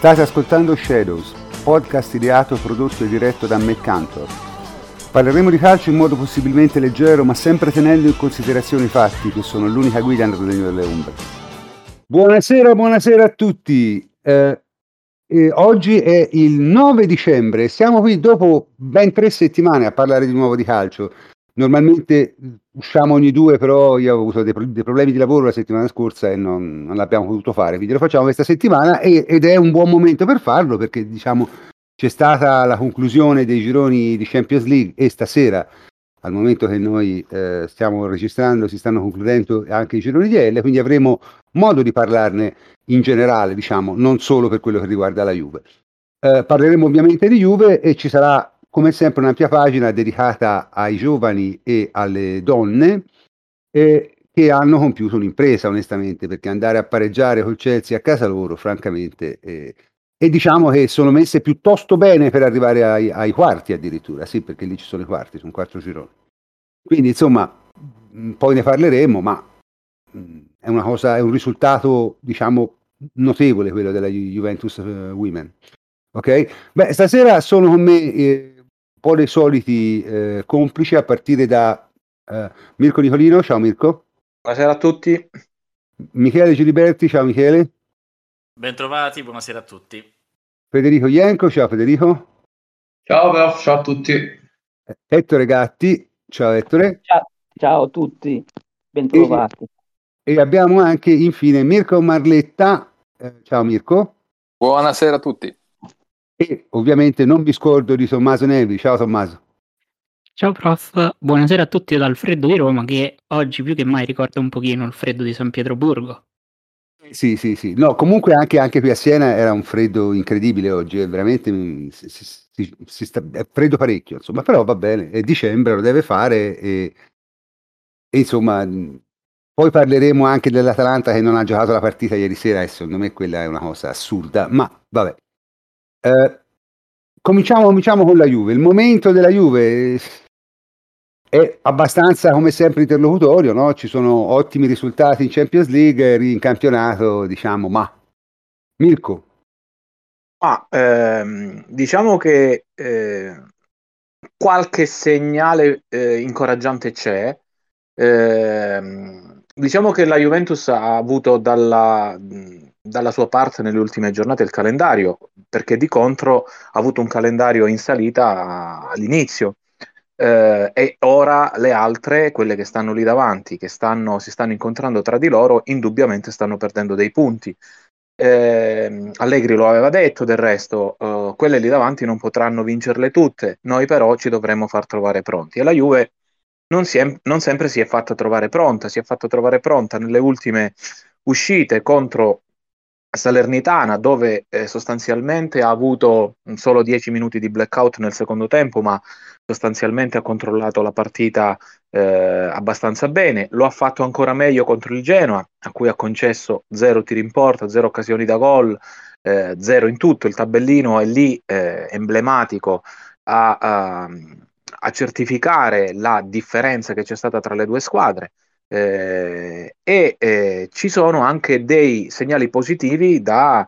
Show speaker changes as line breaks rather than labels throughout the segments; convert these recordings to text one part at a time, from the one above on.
State ascoltando Shadows, podcast ideato, prodotto e diretto da Matt Cantor. Parleremo di calcio in modo possibilmente leggero, ma sempre tenendo in considerazione i fatti che sono l'unica guida nel regno delle ombre. Buonasera, buonasera a tutti. Eh, eh, oggi è il 9 dicembre, siamo qui dopo ben tre settimane a parlare di nuovo di calcio. Normalmente usciamo ogni due, però io ho avuto dei, dei problemi di lavoro la settimana scorsa e non, non, l'abbiamo potuto fare, quindi lo facciamo questa settimana e, ed è un buon momento per farlo perché diciamo c'è stata la conclusione dei gironi di Champions League e stasera, al momento che noi eh, stiamo registrando, si stanno concludendo anche i gironi di L, quindi avremo modo di parlarne in generale, diciamo, non solo per quello che riguarda la Juve. Eh, parleremo ovviamente di Juve e ci sarà come sempre un'ampia pagina dedicata ai giovani e alle donne eh, che hanno compiuto un'impresa onestamente perché andare a pareggiare col Chelsea a casa loro francamente eh, e diciamo che sono messe piuttosto bene per arrivare ai, ai, quarti addirittura sì perché lì ci sono i quarti sono quattro gironi. Quindi insomma mm, poi ne parleremo ma è una cosa è un risultato diciamo notevole quello della Juventus uh, Women. Ok? Beh stasera sono con me eh, po' dei soliti eh, complici a partire da eh, Mirko Nicolino. Ciao Mirko.
Buonasera a tutti.
Michele Giliberti, ciao Michele.
Bentrovati, buonasera a tutti.
Federico Ienco, ciao Federico.
Ciao prof, ciao a tutti.
Ettore Gatti, ciao Ettore.
Ciao, ciao a tutti, bentrovati.
E, e, abbiamo anche infine Mirko Marletta, eh, ciao Mirko.
Buonasera a tutti.
E ovviamente non mi scordo di Tommaso Nevi. Ciao Tommaso.
Ciao prof, buonasera a tutti dal freddo di Roma che oggi più che mai ricorda un pochino il freddo di San Pietroburgo.
Sì, sì, sì. No, comunque anche, anche qui a Siena era un freddo incredibile oggi, è veramente si, si, si sta, è freddo parecchio, insomma, però va bene, è dicembre, lo deve fare e, e insomma poi parleremo anche dell'Atalanta che non ha giocato la partita ieri sera e secondo me quella è una cosa assurda, ma vabbè. Eh, cominciamo, cominciamo con la Juve. Il momento della Juve è abbastanza, come sempre, interlocutorio. No? Ci sono ottimi risultati in Champions League, in campionato, diciamo, ma Mirko.
Ah, ehm, diciamo che eh, qualche segnale eh, incoraggiante c'è. Eh, diciamo che la Juventus ha avuto dalla, dalla sua parte nelle ultime giornate il calendario, perché di contro ha avuto un calendario in salita all'inizio. Eh, e ora le altre, quelle che stanno lì davanti, che stanno, si stanno incontrando tra di loro, indubbiamente stanno perdendo dei punti. Eh, Allegri lo aveva detto del resto, eh, quelle lì davanti non potranno vincerle tutte, noi però ci dovremmo far trovare pronti. E la Juve non, è, non sempre si è fatta trovare pronta, si è fatta trovare pronta nelle ultime uscite contro Salernitana dove eh, sostanzialmente ha avuto solo 10 minuti di blackout nel secondo tempo ma sostanzialmente ha controllato la partita eh, abbastanza bene. Lo ha fatto ancora meglio contro il Genoa a cui ha concesso zero tiri in porta, zero occasioni da gol eh, zero in tutto, il tabellino è lì eh, emblematico a, a, a certificare la differenza che c'è stata tra le due squadre eh, e eh, ci sono anche dei segnali positivi da,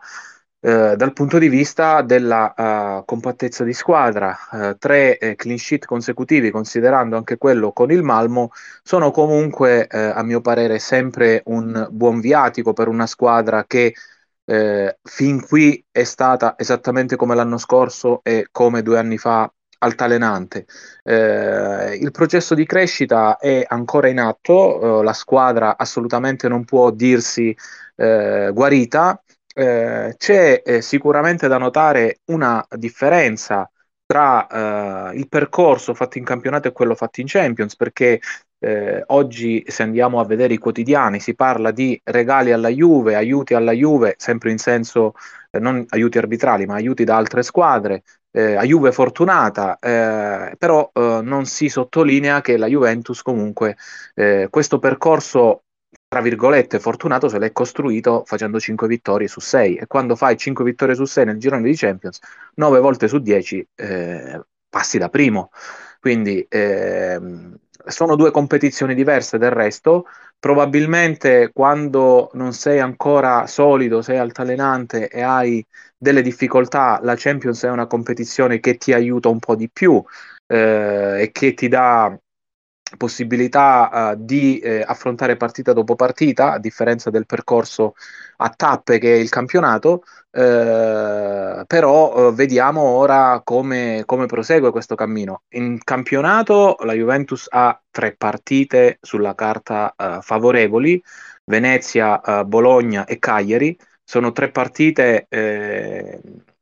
eh, dal punto di vista della uh, compattezza di squadra. Uh, tre eh, clean sheet consecutivi, considerando anche quello con il Malmo, sono comunque, a mio parere, sempre un buon viatico per una squadra che fin qui è stata esattamente come l'anno scorso e come due anni fa altalenante. Eh, il processo di crescita è ancora in atto, eh, la squadra assolutamente non può dirsi eh, guarita. Eh, c'è eh, sicuramente da notare una differenza tra eh, il percorso fatto in campionato e quello fatto in Champions, perché eh, oggi se andiamo a vedere i quotidiani si parla di regali alla Juve, aiuti alla Juve, sempre in senso eh, non aiuti arbitrali, ma aiuti da altre squadre, eh, a Juve fortunata, eh, però eh, non si sottolinea che la Juventus comunque eh, questo percorso tra virgolette fortunato se l'è costruito facendo 5 vittorie su 6 e quando fai 5 vittorie su 6 nel girone di Champions 9 volte su 10 eh, passi da primo. Quindi ehm, sono due competizioni diverse del resto probabilmente quando non sei ancora solido, sei altalenante e hai delle difficoltà, la Champions è una competizione che ti aiuta un po' di più eh, e che ti dà possibilità uh, di eh, affrontare partita dopo partita, a differenza del percorso a tappe che è il campionato, eh, però eh, vediamo ora come, come, prosegue questo cammino. In campionato la Juventus ha tre partite sulla carta eh, favorevoli, Venezia, eh, Bologna e Cagliari, sono tre partite eh,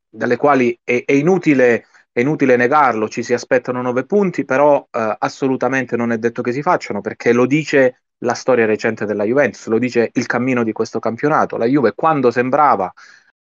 dalle quali è, è inutile è inutile negarlo, ci si aspettano nove punti, però eh, assolutamente non è detto che si facciano perché lo dice la storia recente della Juventus, lo dice il cammino di questo campionato. La Juve quando sembrava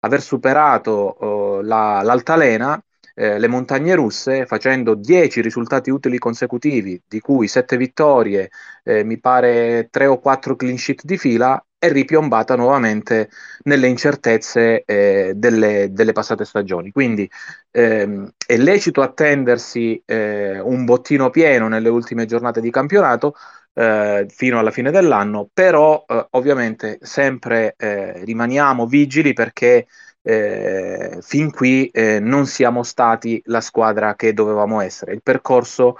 aver superato eh, la, l'altalena, eh, le montagne russe, facendo dieci risultati utili consecutivi, di cui sette vittorie, eh, mi pare tre o quattro clean sheet di fila, è ripiombata nuovamente nelle incertezze eh, delle, delle, passate stagioni. Quindi ehm, è lecito attendersi eh, un bottino pieno nelle ultime giornate di campionato eh, fino alla fine dell'anno, però eh, ovviamente sempre eh, rimaniamo vigili perché eh, fin qui non siamo stati la squadra che dovevamo essere. Il percorso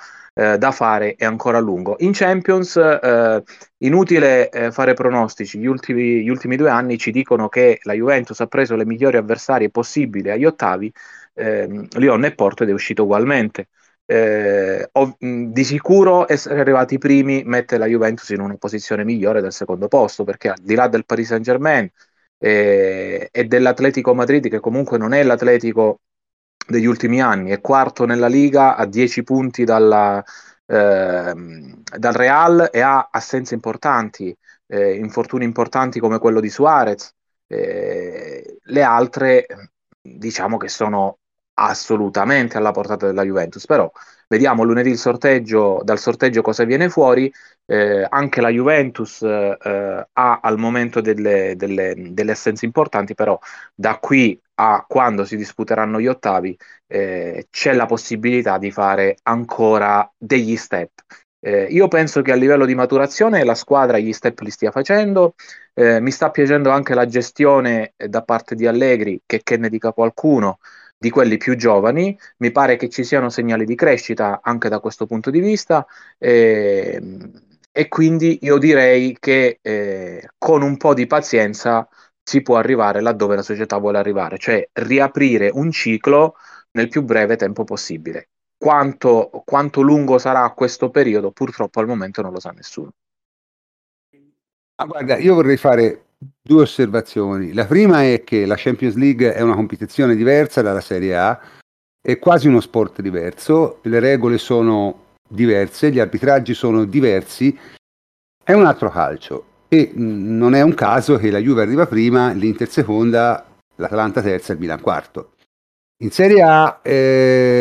da fare è ancora lungo. In Champions, eh, inutile eh, fare pronostici, gli ultimi, gli ultimi, due anni ci dicono che la Juventus ha preso le migliori avversarie possibili agli ottavi, ehm, Lyon e Porto ed è uscito ugualmente. Eh, ov- di sicuro essere arrivati primi mette la Juventus in una posizione migliore del secondo posto perché al di là del Paris Saint Germain eh, e dell'Atletico Madrid che comunque non è l'Atletico degli ultimi anni, è quarto nella Liga a 10 punti dalla, eh, dal Real e ha assenze importanti, eh, infortuni importanti come quello di Suarez. Eh, le altre diciamo che sono assolutamente alla portata della Juventus, però vediamo lunedì il sorteggio, dal sorteggio cosa viene fuori, eh, anche la Juventus eh, ha al momento delle, delle, delle, assenze importanti, però da qui a quando si disputeranno gli ottavi eh, c'è la possibilità di fare ancora degli step. Eh, io penso che a livello di maturazione la squadra gli step li stia facendo, eh, mi sta piacendo anche la gestione eh, da parte di Allegri, che, che ne dica qualcuno, di quelli più giovani, mi pare che ci siano segnali di crescita anche da questo punto di vista eh, e quindi io direi che eh, con un po' di pazienza si può arrivare laddove la società vuole arrivare, cioè riaprire un ciclo nel più breve tempo possibile. Quanto, quanto lungo sarà questo periodo, purtroppo al momento non lo sa nessuno.
Ah, guarda, io vorrei fare due osservazioni. La prima è che la Champions League è una competizione diversa dalla Serie A, è quasi uno sport diverso, le regole sono diverse, gli arbitraggi sono diversi, è un altro calcio e non è un caso che la Juve arriva prima, l'Inter seconda, l'Atalanta terza e il Milan quarto. In Serie A eh,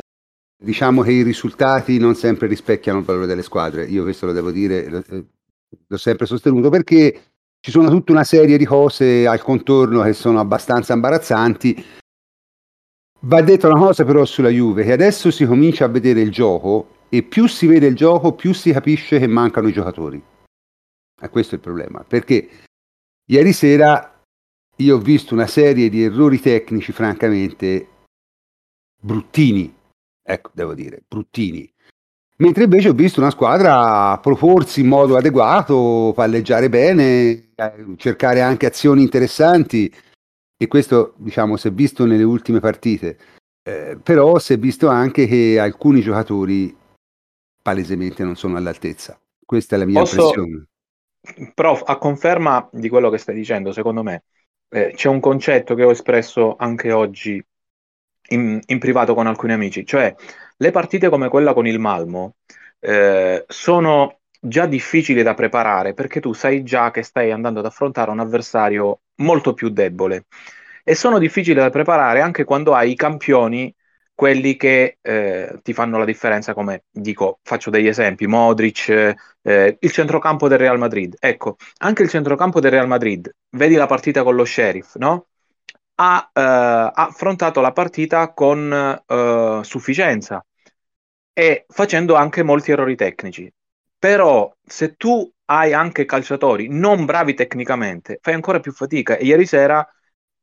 diciamo che i risultati non sempre rispecchiano il valore delle squadre, io questo lo devo dire, l'ho sempre sostenuto perché ci sono tutta una serie di cose al contorno che sono abbastanza imbarazzanti. Va detto una cosa però sulla Juve, che adesso si comincia a vedere il gioco e più si vede il gioco, più si capisce che mancano i giocatori. E questo è il problema, perché ieri sera io ho visto una serie di errori tecnici francamente bruttini, ecco, devo dire, bruttini. Mentre invece ho visto una squadra proporsi in modo adeguato, palleggiare bene, eh, cercare anche azioni interessanti e questo diciamo si è visto nelle ultime partite. Eh, però si è visto anche che alcuni giocatori palesemente non sono all'altezza. Questa è la mia Posso... impressione.
Prof, a conferma di quello che stai dicendo, secondo me eh, c'è un concetto che ho espresso anche oggi in, in privato con alcuni amici, cioè le partite come quella con il Malmo eh, sono già difficili da preparare perché tu sai già che stai andando ad affrontare un avversario molto più debole e sono difficili da preparare anche quando hai i campioni quelli che eh, ti fanno la differenza, come dico, faccio degli esempi, Modric, eh, il centrocampo del Real Madrid. Ecco, anche il centrocampo del Real Madrid, vedi la partita con lo Sheriff, no? Ha, eh, affrontato la partita con eh, sufficienza e facendo anche molti errori tecnici. Però se tu hai anche calciatori non bravi tecnicamente, fai ancora più fatica. E ieri sera,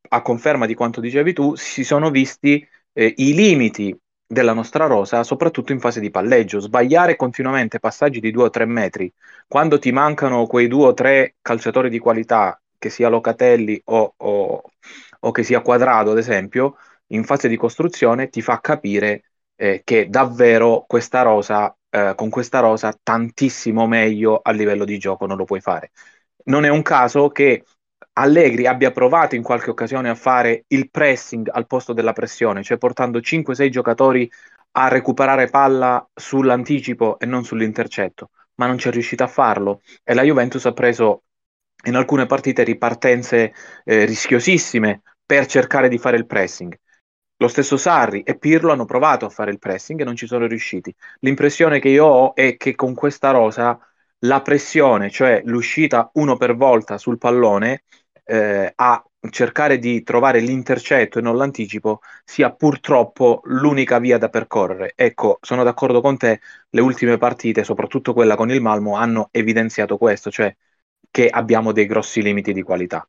a conferma di quanto dicevi tu, si sono visti eh, i limiti della nostra rosa, soprattutto in fase di palleggio. Sbagliare continuamente passaggi di due o tre metri, quando ti mancano quei due o tre calciatori di qualità, che sia Locatelli o, o, o che sia Quadrado, ad esempio, in fase di costruzione, ti fa capire eh, che davvero questa rosa eh, con questa rosa tantissimo meglio a livello di gioco non lo puoi fare. Non è un caso che Allegri abbia provato in qualche occasione a fare il pressing al posto della pressione, cioè portando 5-6 giocatori a recuperare palla sull'anticipo e non sull'intercetto, ma non ci è riuscito a farlo e la Juventus ha preso in alcune partite ripartenze eh, rischiosissime per cercare di fare il pressing. Lo stesso Sarri e Pirlo hanno provato a fare il pressing e non ci sono riusciti. L'impressione che io ho è che con questa rosa la pressione, cioè l'uscita uno per volta sul pallone, eh, a cercare di trovare l'intercetto e non l'anticipo, sia purtroppo l'unica via da percorrere. Ecco, sono d'accordo con te, le ultime partite, soprattutto quella con il Malmo, hanno evidenziato questo, cioè che abbiamo dei grossi limiti di qualità.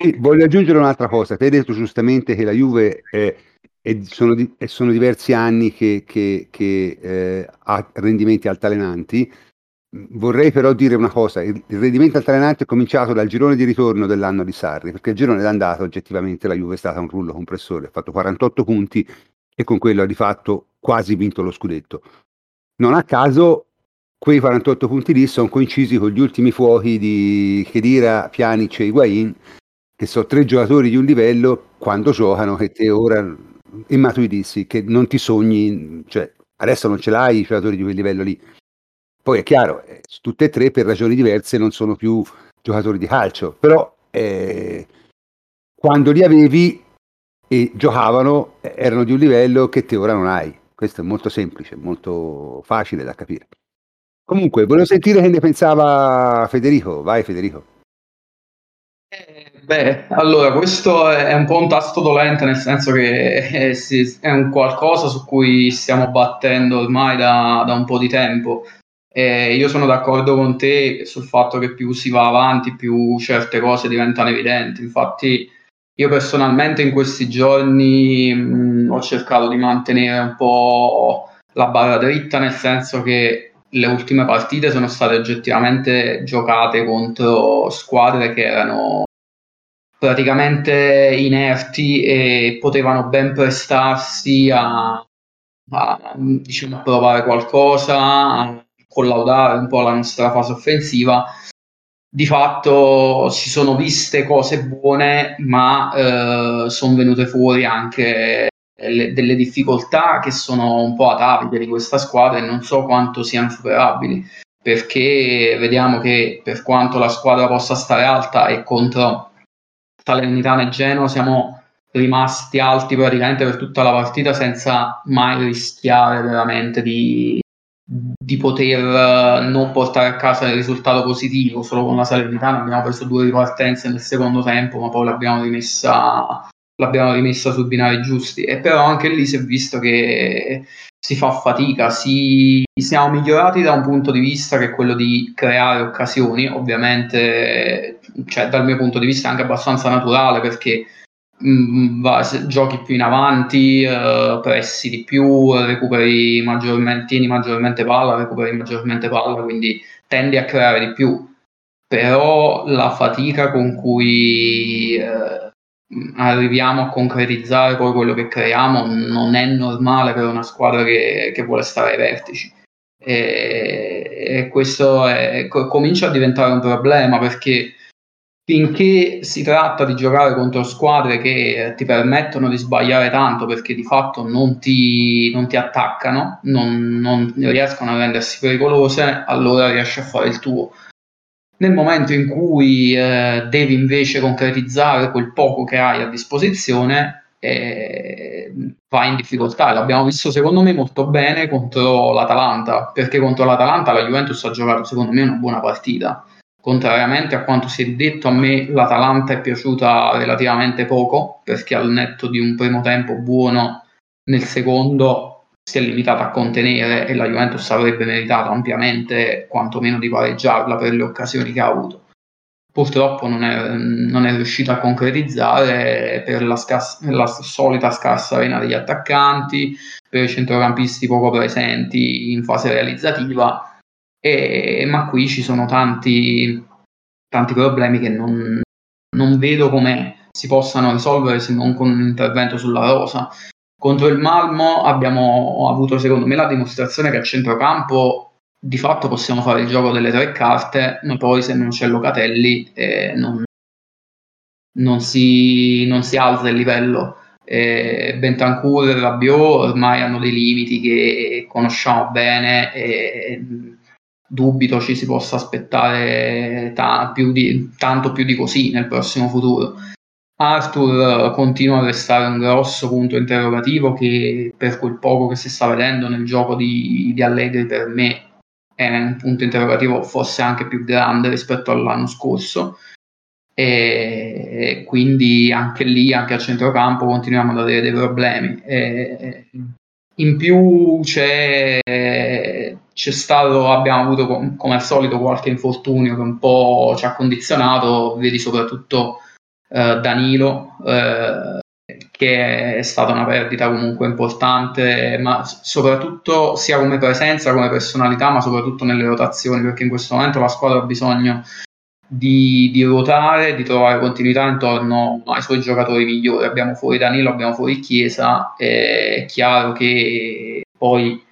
E voglio aggiungere un'altra cosa, te hai detto giustamente che la Juve è, è, sono, di, sono, diversi anni che, che, che eh, ha rendimenti altalenanti, vorrei però dire una cosa, il, il, rendimento altalenante è cominciato dal girone di ritorno dell'anno di Sarri, perché il girone d'andata oggettivamente la Juve è stata un rullo compressore, ha fatto 48 punti e con quello ha di fatto quasi vinto lo scudetto. Non a caso quei 48 punti lì sono coincisi con gli ultimi fuochi di Khedira, Pjanic e Higuain che sono tre giocatori di un livello quando giocano che te ora ma tu dissi che non ti sogni cioè adesso non ce l'hai i giocatori di quel livello lì. Poi è chiaro eh, tutte e tre per ragioni diverse non sono più giocatori di calcio però eh, quando li avevi e giocavano eh, erano di un livello che te ora non hai. Questo è molto semplice molto facile da capire. Comunque volevo sentire che ne pensava Federico. Vai Federico
beh, allora questo è un po' un tasto dolente, nel senso che è, è un qualcosa su cui stiamo battendo ormai da, da un po' di tempo. E io sono d'accordo con te sul fatto che più si va avanti, più certe cose diventano evidenti. Infatti, io personalmente in questi giorni mh, ho cercato di mantenere un po' la barra dritta, nel senso che le ultime partite sono state oggettivamente giocate contro squadre che erano praticamente inerti e potevano ben prestarsi a, a, diciamo, provare qualcosa, a collaudare un po' la nostra fase offensiva. Di fatto si sono viste cose buone, ma eh, sono venute fuori anche delle, delle difficoltà che sono un po' atavide di questa squadra e non so quanto siano superabili perché vediamo che per quanto la squadra possa stare alta e contro Salernitana e Genoa siamo rimasti alti praticamente per tutta la partita senza mai rischiare veramente di, di poter non portare a casa il risultato positivo. Solo con la Salernitana abbiamo preso due ripartenze nel secondo tempo ma poi l'abbiamo rimessa l'abbiamo rimessa sui binari giusti. E però anche lì si è visto che si fa fatica, si, siamo migliorati da un punto di vista che è quello di creare occasioni, ovviamente cioè, dal mio punto di vista è anche abbastanza naturale perché mh, mm, va, giochi più in avanti, uh, pressi di più, recuperi maggiormente, tieni maggiormente palla, recuperi maggiormente palla, quindi tendi a creare di più. Però la fatica con cui uh, arriviamo a concretizzare poi quello che creiamo non è normale per una squadra che, che vuole stare ai vertici. E, e questo è, comincia a diventare un problema perché finché si tratta di giocare contro squadre che ti permettono di sbagliare tanto perché di fatto non ti, non ti attaccano, non, non riescono a rendersi pericolose, allora riesci a fare il tuo nel momento in cui eh, devi invece concretizzare quel poco che hai a disposizione, eh, vai in difficoltà. L'abbiamo visto secondo me molto bene contro l'Atalanta, perché contro l'Atalanta la Juventus ha giocato secondo me una buona partita. Contrariamente a quanto si è detto, a me l'Atalanta è piaciuta relativamente poco, perché al netto di un primo tempo buono, nel secondo si è limitata a contenere e la Juventus avrebbe meritato ampiamente quantomeno di pareggiarla per le occasioni che ha avuto. Purtroppo non è, non è riuscita a concretizzare per la, scars- la solita scarsa vena degli attaccanti, per i centrocampisti poco presenti in fase realizzativa, e, ma qui ci sono tanti, tanti problemi che non, non vedo come si possano risolvere se non con un intervento sulla rosa. Contro il Malmo abbiamo avuto secondo me la dimostrazione che a centrocampo di fatto possiamo fare il gioco delle tre carte, ma poi se non c'è Locatelli eh, non, non, si, non, si, alza il livello. Eh, Bentancur e Rabiot ormai hanno dei limiti che conosciamo bene e dubito ci si possa aspettare ta- più di, tanto più di così nel prossimo futuro. Arthur eh, continua a restare un grosso punto interrogativo che per quel poco che si sta vedendo nel gioco di, di Allegri per me è un punto interrogativo forse anche più grande rispetto all'anno scorso e quindi anche lì, anche a centrocampo continuiamo ad avere dei problemi. E in più c'è, c'è stato, abbiamo avuto come al solito qualche infortunio che un po' ci ha condizionato, vedi soprattutto Danilo, eh, che è stata una perdita comunque importante, ma soprattutto sia come presenza, come personalità, ma soprattutto nelle rotazioni, perché in questo momento la squadra ha bisogno di, di ruotare, di trovare continuità intorno ai suoi giocatori migliori. Abbiamo fuori Danilo, abbiamo fuori Chiesa, è chiaro che poi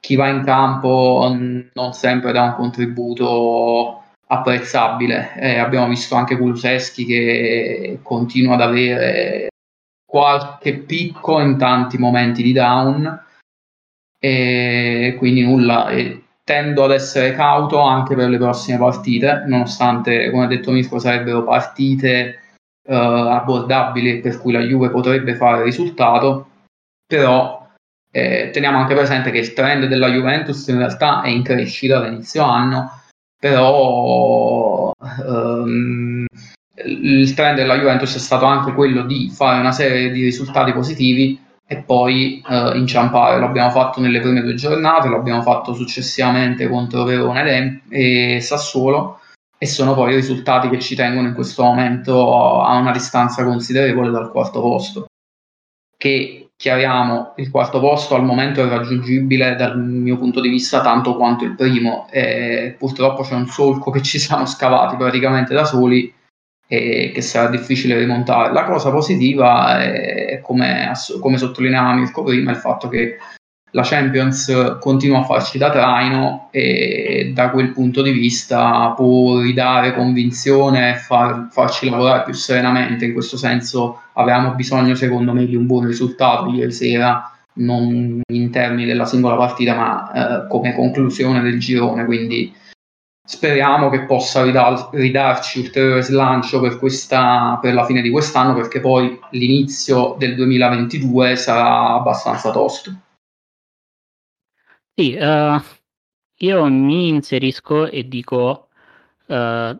chi va in campo non sempre dà un contributo apprezzabile. Eh, abbiamo visto anche Kuluseschi che continua ad avere qualche picco in tanti momenti di down e quindi nulla. E tendo ad essere cauto anche per le prossime partite, nonostante, come ha detto Mirko, sarebbero partite uh, abbordabili per cui la Juve potrebbe fare risultato, però eh, teniamo anche presente che il trend della Juventus in realtà è in crescita da inizio anno però um, il trend della Juventus è stato anche quello di fare una serie di risultati positivi e poi uh, inciampare. L'abbiamo fatto nelle prime due giornate, l'abbiamo fatto successivamente contro Verone e Sassuolo e sono poi i risultati che ci tengono in questo momento a una distanza considerevole dal quarto posto che chiariamo, il quarto posto al momento è raggiungibile dal mio punto di vista tanto quanto il primo e purtroppo c'è un solco che ci siamo scavati praticamente da soli e che sarà difficile rimontare. La cosa positiva è, come, come sottolineava Mirko prima, il fatto che la Champions continua a farci da traino e da quel punto di vista può ridare convinzione e far, farci lavorare più serenamente. In questo senso avevamo bisogno, secondo me, di un buon risultato ieri sera, non in termini della singola partita, ma eh, come conclusione del girone. Quindi speriamo che possa ridar, ridarci ulteriore slancio per, questa, per la fine di quest'anno, perché poi l'inizio del 2022 sarà abbastanza tosto.
Sì, uh, io mi inserisco e dico uh,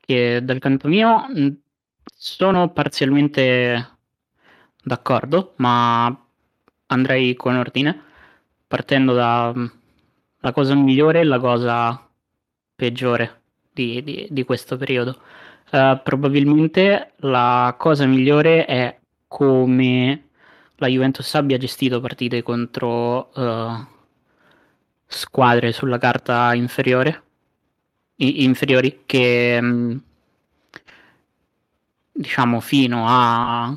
che dal canto mio sono parzialmente d'accordo, ma andrei con ordine, partendo da la cosa migliore e la cosa peggiore di, di, di questo periodo. Uh, probabilmente la cosa migliore è come la Juventus abbia gestito partite contro uh, squadre sulla carta inferiore, inferiori che mm, diciamo fino a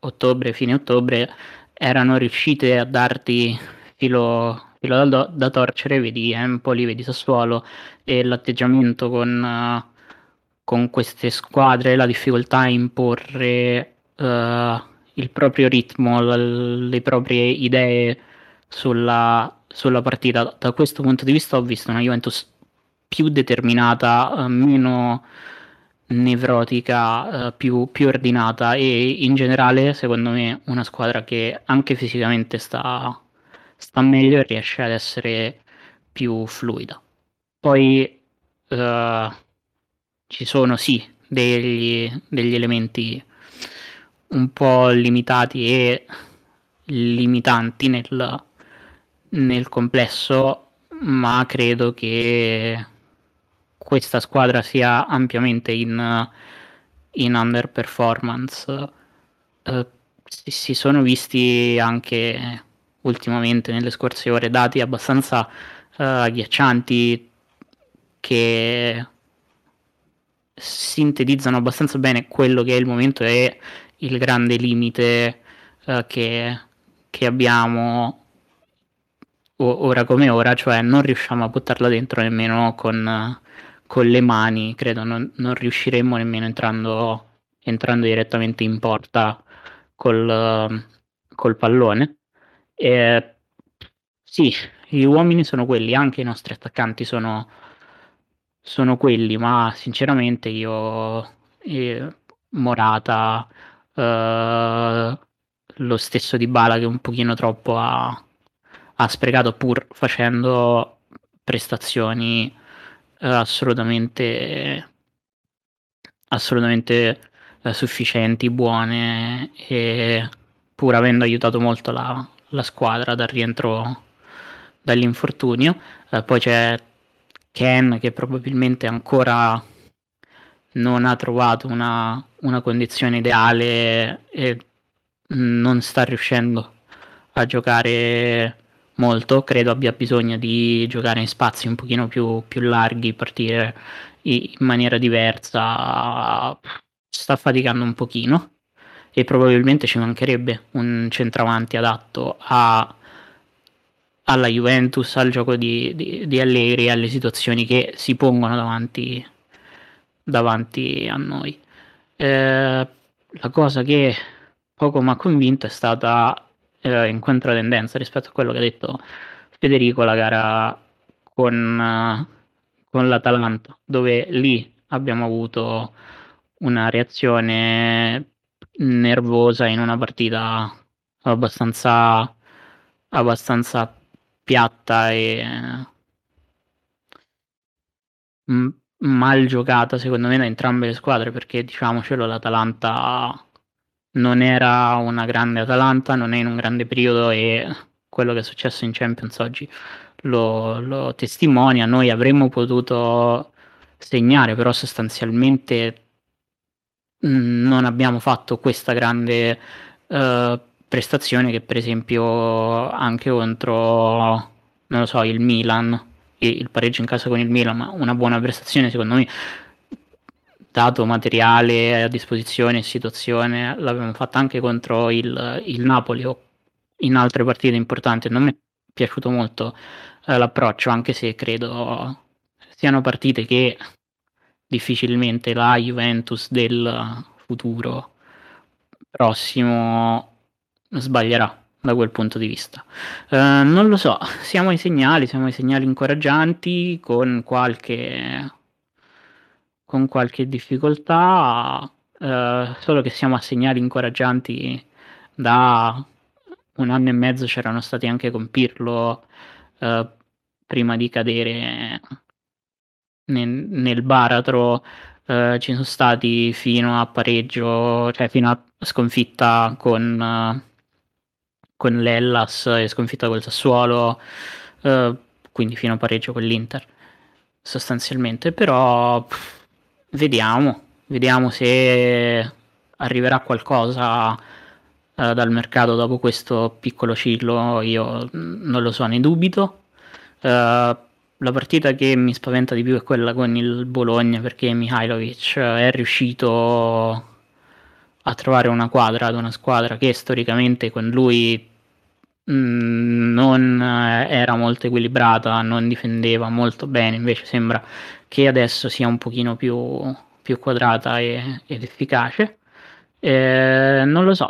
ottobre, fine ottobre, erano riuscite a darti filo, filo da, do- da, torcere, vedi Empoli, vedi Sassuolo e l'atteggiamento con, uh, con queste squadre, la difficoltà a imporre uh, il proprio ritmo, l- le proprie idee sulla, sulla partita. Da questo punto di vista ho visto una Juventus più determinata, eh, meno nevrotica, eh, più, più, ordinata e in generale secondo me una squadra che anche fisicamente sta, sta meglio e riesce ad essere più fluida. Poi eh, ci sono sì degli, degli elementi un po' limitati e limitanti nel, nel complesso, ma credo che questa squadra sia ampiamente in, in underperformance. Uh, si, sono visti anche ultimamente nelle scorse ore dati abbastanza uh, agghiaccianti che sintetizzano abbastanza bene quello che è il momento e il grande limite uh, che, che, abbiamo ora come ora, cioè non riusciamo a buttarla dentro nemmeno con, con le mani, credo non, non riusciremo nemmeno entrando, entrando direttamente in porta col, col pallone. E, sì, gli uomini sono quelli, anche i nostri attaccanti sono, sono quelli, ma sinceramente io eh, Morata, eh, lo stesso di Bala che un pochino troppo ha, ha sprecato pur facendo prestazioni eh, assolutamente assolutamente eh, sufficienti, buone e pur avendo aiutato molto la, la squadra dal rientro dall'infortunio. Eh, poi c'è Ken che probabilmente ancora non ha trovato una, una condizione ideale e non sta riuscendo a giocare molto, credo abbia bisogno di giocare in spazi un pochino più, più larghi, partire in maniera diversa, sta faticando un pochino e probabilmente ci mancherebbe un centravanti adatto a, alla Juventus, al gioco di, di, di Allegri, alle situazioni che si pongono davanti, davanti a noi. Eh, la cosa che poco mi ha convinto è stata eh, in controtendenza rispetto a quello che ha detto Federico la gara con, uh, con l'Atalanta, dove lì abbiamo avuto una reazione nervosa in una partita abbastanza, abbastanza piatta e mm, mal giocata secondo me da entrambe le squadre perché diciamocelo l'Atalanta non era una grande Atalanta, non è in un grande periodo e quello che è successo in Champions oggi lo, lo testimonia. Noi avremmo potuto segnare, però sostanzialmente mm, non abbiamo fatto questa grande uh, prestazione che per esempio anche contro non so il Milan il pareggio in casa con il Milan ma una buona prestazione secondo me dato materiale a disposizione situazione l'abbiamo fatta anche contro il, il Napoli o in altre partite importanti non mi è piaciuto molto eh, l'approccio anche se credo siano partite che difficilmente la Juventus del futuro prossimo sbaglierà da quel punto di vista. Uh, non lo so, siamo ai segnali, siamo ai segnali incoraggianti con qualche con qualche difficoltà, eh, solo che siamo a segnali incoraggianti da un anno e mezzo c'erano stati anche con Pirlo eh, prima di cadere nel, nel baratro eh, ci sono stati fino a pareggio cioè fino a sconfitta con, con l'Ellas e sconfitta col Sassuolo eh, quindi fino a pareggio con l'Inter sostanzialmente. Però pff, Vediamo, vediamo se arriverà qualcosa eh, dal mercato dopo questo piccolo ciclo, io non lo so, ne dubito. Uh, la partita che mi spaventa di più è quella con il Bologna perché Mihailovic è riuscito a trovare una quadra ad una squadra che storicamente con lui mh, non era molto equilibrata, non difendeva molto bene, invece sembra che adesso sia un pochino più, più quadrata e, ed efficace. Eh, non lo so,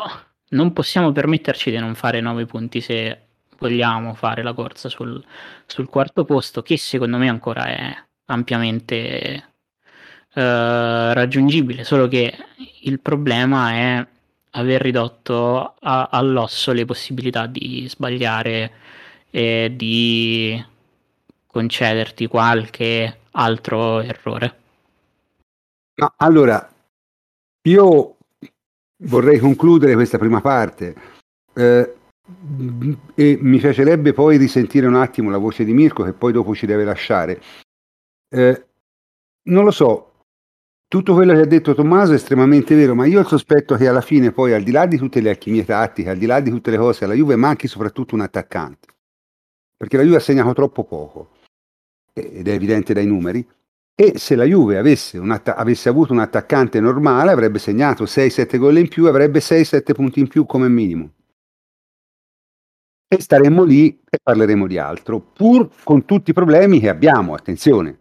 non possiamo permetterci di non fare 9 punti se vogliamo fare la corsa sul, sul quarto posto, che secondo me ancora è ampiamente eh, raggiungibile, solo che il problema è aver ridotto a, all'osso le possibilità di sbagliare e di concederti qualche altro errore.
No, allora, io vorrei concludere questa prima parte. Eh, e mi piacerebbe poi risentire un attimo la voce di Mirko che poi dopo ci deve lasciare. Eh, non lo so, tutto quello che ha detto Tommaso è estremamente vero, ma io sospetto che alla fine poi al di là di tutte le alchimie tattiche, al di là di tutte le cose, alla Juve manchi soprattutto un attaccante, perché la Juve ha segnato troppo poco, ed è evidente dai numeri, e se la Juve avesse, atta- avesse avuto un attaccante normale avrebbe segnato 6-7 gol in più, avrebbe 6-7 punti in più come minimo. E staremo lì e parleremo di altro, pur con tutti i problemi che abbiamo, attenzione,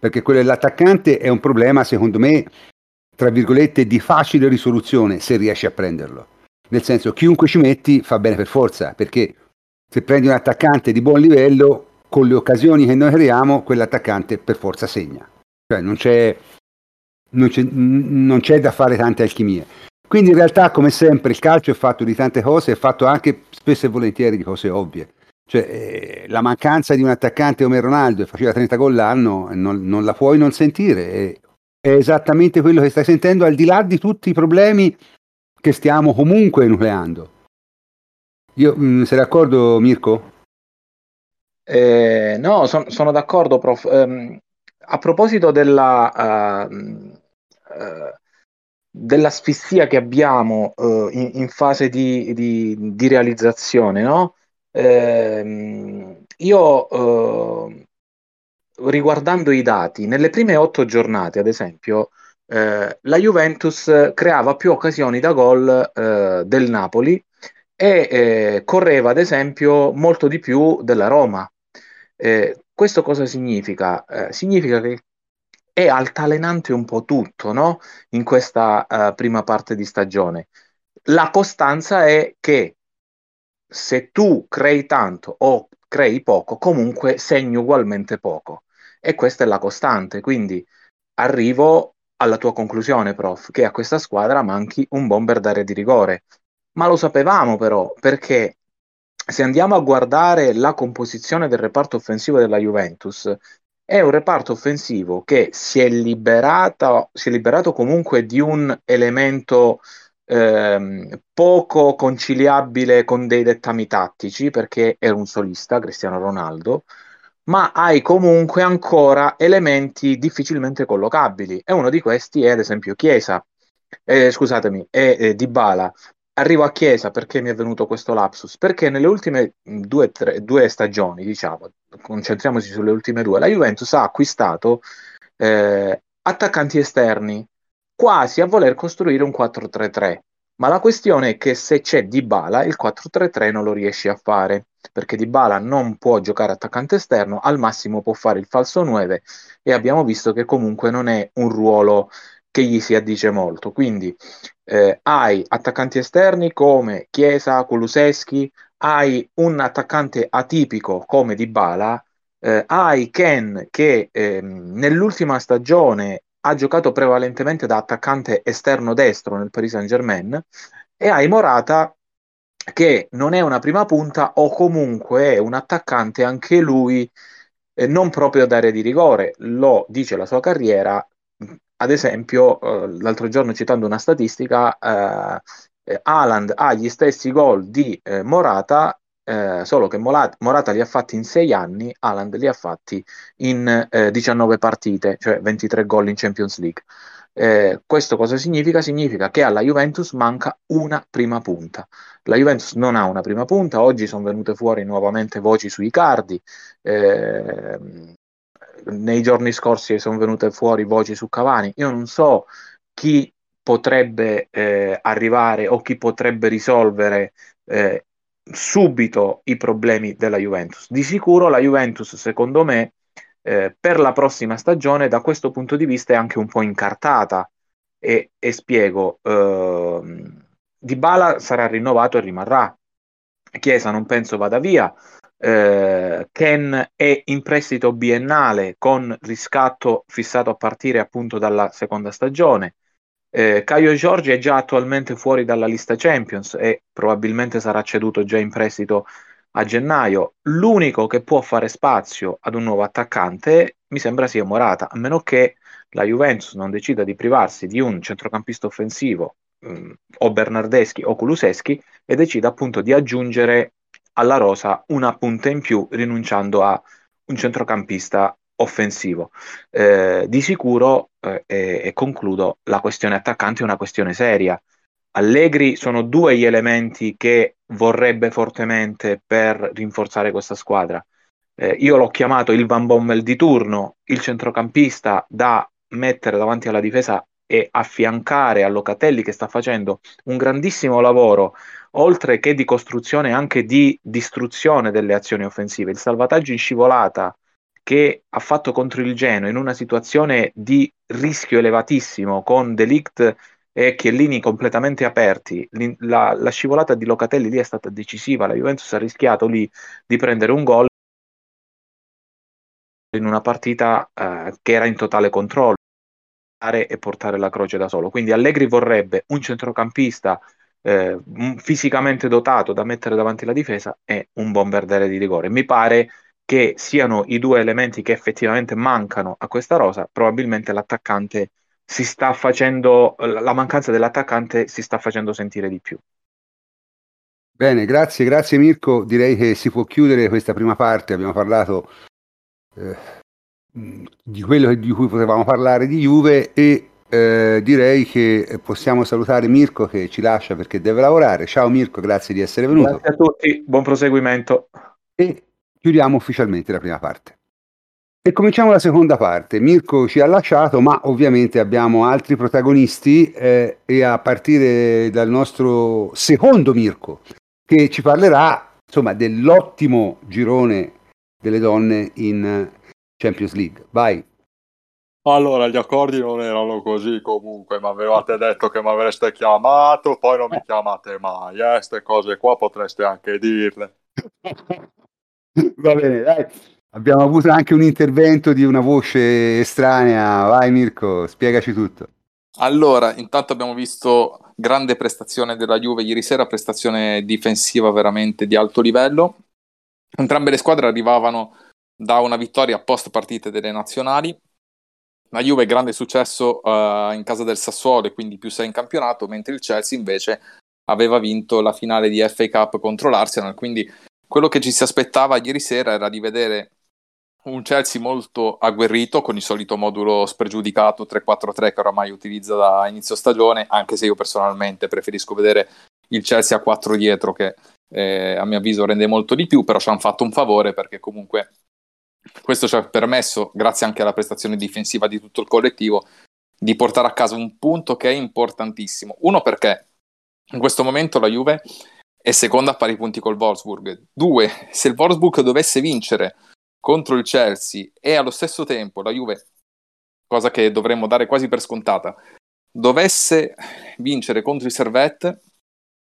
perché quello dell'attaccante è un problema, secondo me, tra virgolette, di facile risoluzione se riesci a prenderlo. Nel senso, chiunque ci metti fa bene per forza, perché se prendi un attaccante di buon livello, con le occasioni che noi creiamo, quell'attaccante per forza segna. Cioè non c'è, non c'è, non c'è da fare tante alchimie. Quindi in realtà, come sempre, il calcio è fatto di tante cose, è fatto anche spesso e volentieri di cose ovvie. Cioè, eh, la mancanza di un attaccante come Ronaldo che faceva 30 gol l'anno non, non la puoi non sentire. È, è esattamente quello che stai sentendo, al di là di tutti i problemi che stiamo comunque nucleando. Io, mh, mm, sei d'accordo, Mirko?
Eh, no, son, sono d'accordo, prof. Um, a proposito della, uh, uh, dell'asfissia che abbiamo uh, in, in, fase di, di, di realizzazione, no? Eh, io uh, riguardando i dati, nelle prime otto giornate, ad esempio, eh, la Juventus creava più occasioni da gol eh, del Napoli e eh, correva, ad esempio, molto di più della Roma. Eh, questo cosa significa? significa che è altalenante un po' tutto no? in questa prima parte di stagione. La costanza è che se tu crei tanto o crei poco, comunque segni ugualmente poco. E questa è la costante. Quindi arrivo alla tua conclusione, prof, che a questa squadra manchi un bomber d'area di rigore. Ma lo sapevamo però, perché se andiamo a guardare la composizione del reparto offensivo della Juventus, è un reparto offensivo che si è, liberato, si è liberato comunque di un elemento ehm, poco conciliabile con dei dettami tattici, perché era un solista, Cristiano Ronaldo, ma hai comunque ancora elementi difficilmente collocabili. E uno di questi è ad esempio Chiesa, eh, scusatemi, è eh, Dybala. Arrivo a Chiesa perché mi è venuto questo lapsus? Perché nelle ultime due, tre, due stagioni, diciamo, concentriamoci sulle ultime due, la Juventus ha acquistato eh, attaccanti esterni quasi a voler costruire un 4-3-3. Ma la questione è che se c'è Dybala, il 4-3-3 non lo riesci a fare, perché Dybala non può giocare attaccante esterno, al massimo può fare il falso 9 e abbiamo visto che comunque non è un ruolo che gli si addice molto. Quindi eh, hai attaccanti esterni come Chiesa, Kuluseschi, hai un attaccante atipico come Dybala, eh, hai Ken che eh, nell'ultima stagione ha giocato prevalentemente da attaccante esterno destro nel Paris Saint-Germain e hai Morata che non è una prima punta o comunque è un attaccante anche lui eh, non proprio d'area di rigore, lo dice la sua carriera, ad esempio eh, l'altro giorno citando una statistica eh, eh, Haaland ha gli stessi gol di eh, Morata, eh, solo che Morata, Morata, li ha fatti in 6 anni, Haaland li ha fatti in 19 eh, partite, cioè 23 gol in Champions League. Eh, questo cosa significa? Significa che alla Juventus manca una prima punta. La Juventus non ha una prima punta, oggi sono venute fuori nuovamente voci sui cardi, eh, nei giorni scorsi sono venute fuori voci su Cavani. Io non so chi potrebbe eh, arrivare o chi potrebbe risolvere eh, subito i problemi della Juventus. Di sicuro la Juventus, secondo me, eh, per la prossima stagione, da questo punto di vista, è anche un po' incartata. E, e spiego, eh, Di Bala sarà rinnovato e rimarrà. Chiesa non penso vada via. Eh, Ken è in prestito biennale con riscatto fissato a partire appunto dalla seconda stagione. Eh, Caio Giorgi è già attualmente fuori dalla lista Champions e probabilmente sarà ceduto già in prestito a gennaio. L'unico che può fare spazio ad un nuovo attaccante mi sembra sia Morata, a meno che la Juventus non decida di privarsi di un centrocampista offensivo mh, o Bernardeschi o Kuluseschi e decide appunto di aggiungere alla rosa una punta in più rinunciando a un centrocampista offensivo. Eh, di sicuro, eh, e, concludo, la questione attaccante è una questione seria. Allegri sono due gli elementi che vorrebbe fortemente per rinforzare questa squadra. Eh, io l'ho chiamato il Van Bommel di turno, il centrocampista da mettere davanti alla difesa e affiancare a Locatelli che sta facendo un grandissimo lavoro, oltre che di costruzione anche di distruzione delle azioni offensive. Il salvataggio in scivolata che ha fatto contro il Geno in una situazione di rischio elevatissimo con Delict e Chiellini completamente aperti, la, la scivolata di Locatelli lì è stata decisiva, la Juventus ha rischiato lì di prendere un gol in una partita eh, che era in totale controllo e portare la croce da solo. Quindi Allegri vorrebbe un centrocampista eh, fisicamente dotato da mettere davanti la difesa e un bombardiere di rigore. Mi pare che siano i due elementi che effettivamente mancano a questa rosa, probabilmente l'attaccante si sta facendo, la mancanza dell'attaccante si sta facendo sentire di più.
Bene, grazie, grazie Mirko. Direi che si può chiudere questa prima parte. Abbiamo parlato eh, di quello di cui potevamo parlare di Juve e eh, direi che possiamo salutare Mirko che ci lascia perché deve lavorare. Ciao Mirko, grazie di essere venuto.
Grazie a tutti, buon proseguimento.
E chiudiamo ufficialmente la prima parte. E cominciamo la seconda parte. Mirko ci ha lasciato, ma ovviamente abbiamo altri protagonisti eh, e a partire dal nostro secondo Mirko, che ci parlerà insomma dell'ottimo girone delle donne in Champions League. Vai.
Allora, gli accordi non erano così comunque, ma avevate detto che mi avreste chiamato, poi non mi chiamate mai, eh, queste cose qua potreste anche dirle.
Va bene, dai. Abbiamo avuto anche un intervento di una voce estranea. Vai Mirko, spiegaci tutto.
Allora, intanto abbiamo visto grande prestazione della Juve ieri sera, prestazione difensiva veramente di alto livello. Entrambe le squadre arrivavano da una vittoria post partite delle nazionali. La Juve grande successo uh, in casa del Sassuolo e quindi più 6 in campionato, mentre il Chelsea invece aveva vinto la finale di FA Cup contro l'Arsenal, quindi quello che ci si aspettava ieri sera era di vedere un Chelsea molto agguerrito con il solito modulo spregiudicato 3-4-3 che oramai utilizza da inizio stagione, anche se io personalmente preferisco vedere il Chelsea a 4 dietro che eh, a mio avviso rende molto di più, però ci hanno fatto un favore perché comunque questo ci ha permesso, grazie anche alla prestazione difensiva di tutto il collettivo, di portare a casa un punto che è importantissimo. Uno perché in questo momento la Juve e seconda a pari punti col Wolfsburg. Due, se il Wolfsburg dovesse vincere contro il Chelsea e allo stesso tempo la Juve, cosa che dovremmo dare quasi per scontata, dovesse vincere contro i Servette,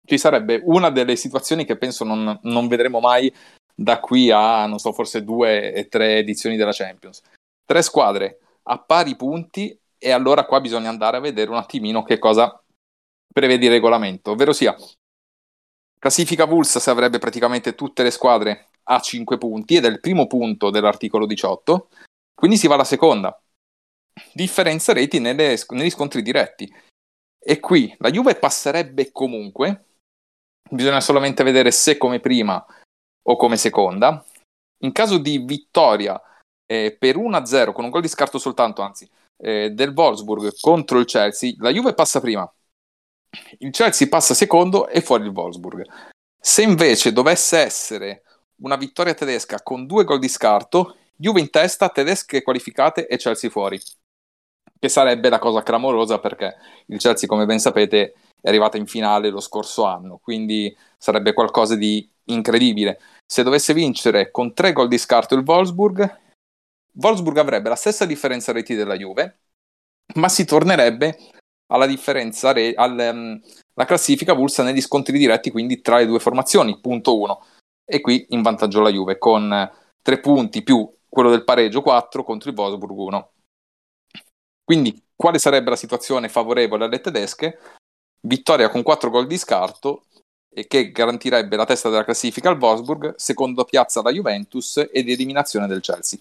ci sarebbe una delle situazioni che penso non, non vedremo mai da qui a, non so, forse due e tre edizioni della Champions. Tre squadre a pari punti e allora qua bisogna andare a vedere un attimino che cosa prevede il regolamento, ovvero sia Classifica Vulsas avrebbe praticamente tutte le squadre a 5 punti ed è il primo punto dell'articolo 18, quindi si va alla seconda. Differenza reti nelle, negli scontri diretti. E qui la Juve passerebbe comunque, bisogna solamente vedere se come prima o come seconda. In caso di vittoria eh, per 1-0 con un gol di scarto soltanto, anzi, eh, del Wolfsburg contro il Chelsea, la Juve passa prima il Chelsea passa secondo e fuori il Wolfsburg. Se invece dovesse essere una vittoria tedesca con due gol di scarto, Juve in testa, tedesche qualificate e Chelsea fuori. Che sarebbe la cosa clamorosa perché il Chelsea, come ben sapete, è arrivata in finale lo scorso anno, quindi sarebbe qualcosa di incredibile. Se dovesse vincere con tre gol di scarto il Wolfsburg, Wolfsburg avrebbe la stessa differenza reti della Juve, ma si tornerebbe alla differenza, re- alla um, classifica vulsa negli scontri diretti, quindi tra le due formazioni, punto 1. E qui in vantaggio la Juve con 3 punti più quello del pareggio 4 contro il Wolfsburg 1. Quindi quale sarebbe la situazione favorevole alle tedesche? Vittoria con 4 gol di scarto e che garantirebbe la testa della classifica al Wolfsburg, seconda piazza la Juventus ed eliminazione del Chelsea.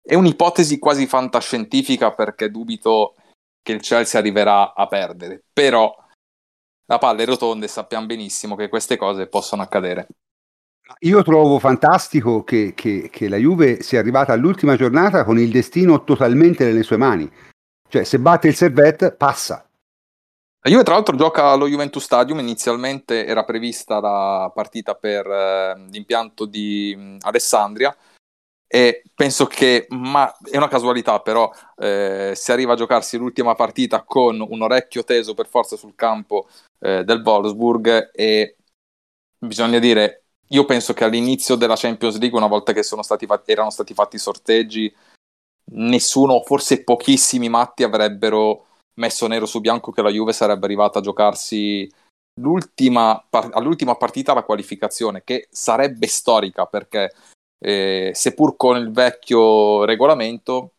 È un'ipotesi quasi fantascientifica perché dubito che il Chelsea arriverà a perdere, però la palla è rotonda e sappiamo benissimo che queste cose possono accadere.
Io trovo fantastico che, che, che, la Juve sia arrivata all'ultima giornata con il destino totalmente nelle sue mani. Cioè, se batte il Servette, passa.
La Juve, tra l'altro, gioca allo Juventus Stadium. Inizialmente era prevista la partita per eh, l'impianto di mh, Alessandria. E penso che, ma è una casualità, però, eh, si arriva a giocarsi l'ultima partita con un orecchio teso per forza sul campo eh, del Wolfsburg. E bisogna dire, io penso che all'inizio della Champions League, una volta che stati fatti, erano stati fatti i sorteggi, nessuno, forse pochissimi matti avrebbero messo nero su bianco che la Juve sarebbe arrivata a giocarsi l'ultima, all'ultima partita la qualificazione, che sarebbe storica perché eh, seppur con il vecchio regolamento,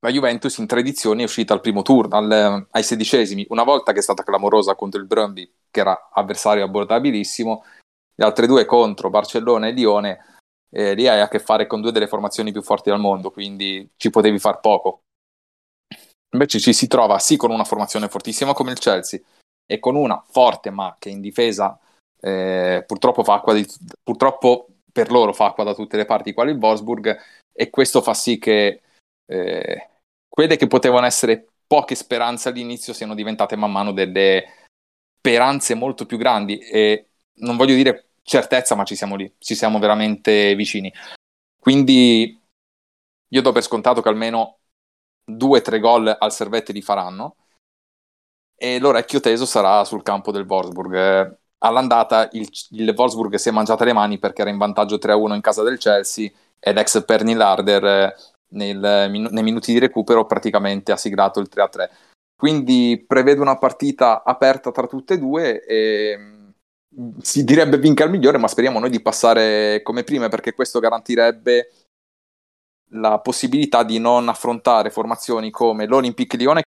la Juventus in tre edizioni è uscita al primo turno, al, ai sedicesimi, una volta che è stata clamorosa contro il Brøndby, che era avversario abbordabilissimo, le altre due contro Barcellona e Lione, eh, lì hai a che fare con due delle formazioni più forti al mondo, quindi ci potevi far poco. Invece ci si trova sì con una formazione fortissima come il Chelsea e con una forte ma che in difesa eh, purtroppo, fa acqua di, purtroppo per loro fa acqua da tutte le parti quali il Wolfsburg e questo fa sì che eh, quelle che potevano essere poche speranze all'inizio siano diventate man mano delle speranze molto più grandi e non voglio dire certezza, ma ci siamo lì, ci siamo veramente vicini. Quindi io do per scontato che almeno due o tre gol al Servette li faranno e l'orecchio teso sarà sul campo del Wolfsburg. All'andata il, il Wolfsburg si è mangiata le mani perché era in vantaggio 3-1 in casa del Chelsea ed ex Perny Larder nel, nei minuti di recupero praticamente ha siglato il 3-3. Quindi prevedo una partita aperta tra tutte e due e si direbbe vinca il migliore, ma speriamo noi di passare come prima perché questo garantirebbe la possibilità di non affrontare formazioni come l'Olympique Lione.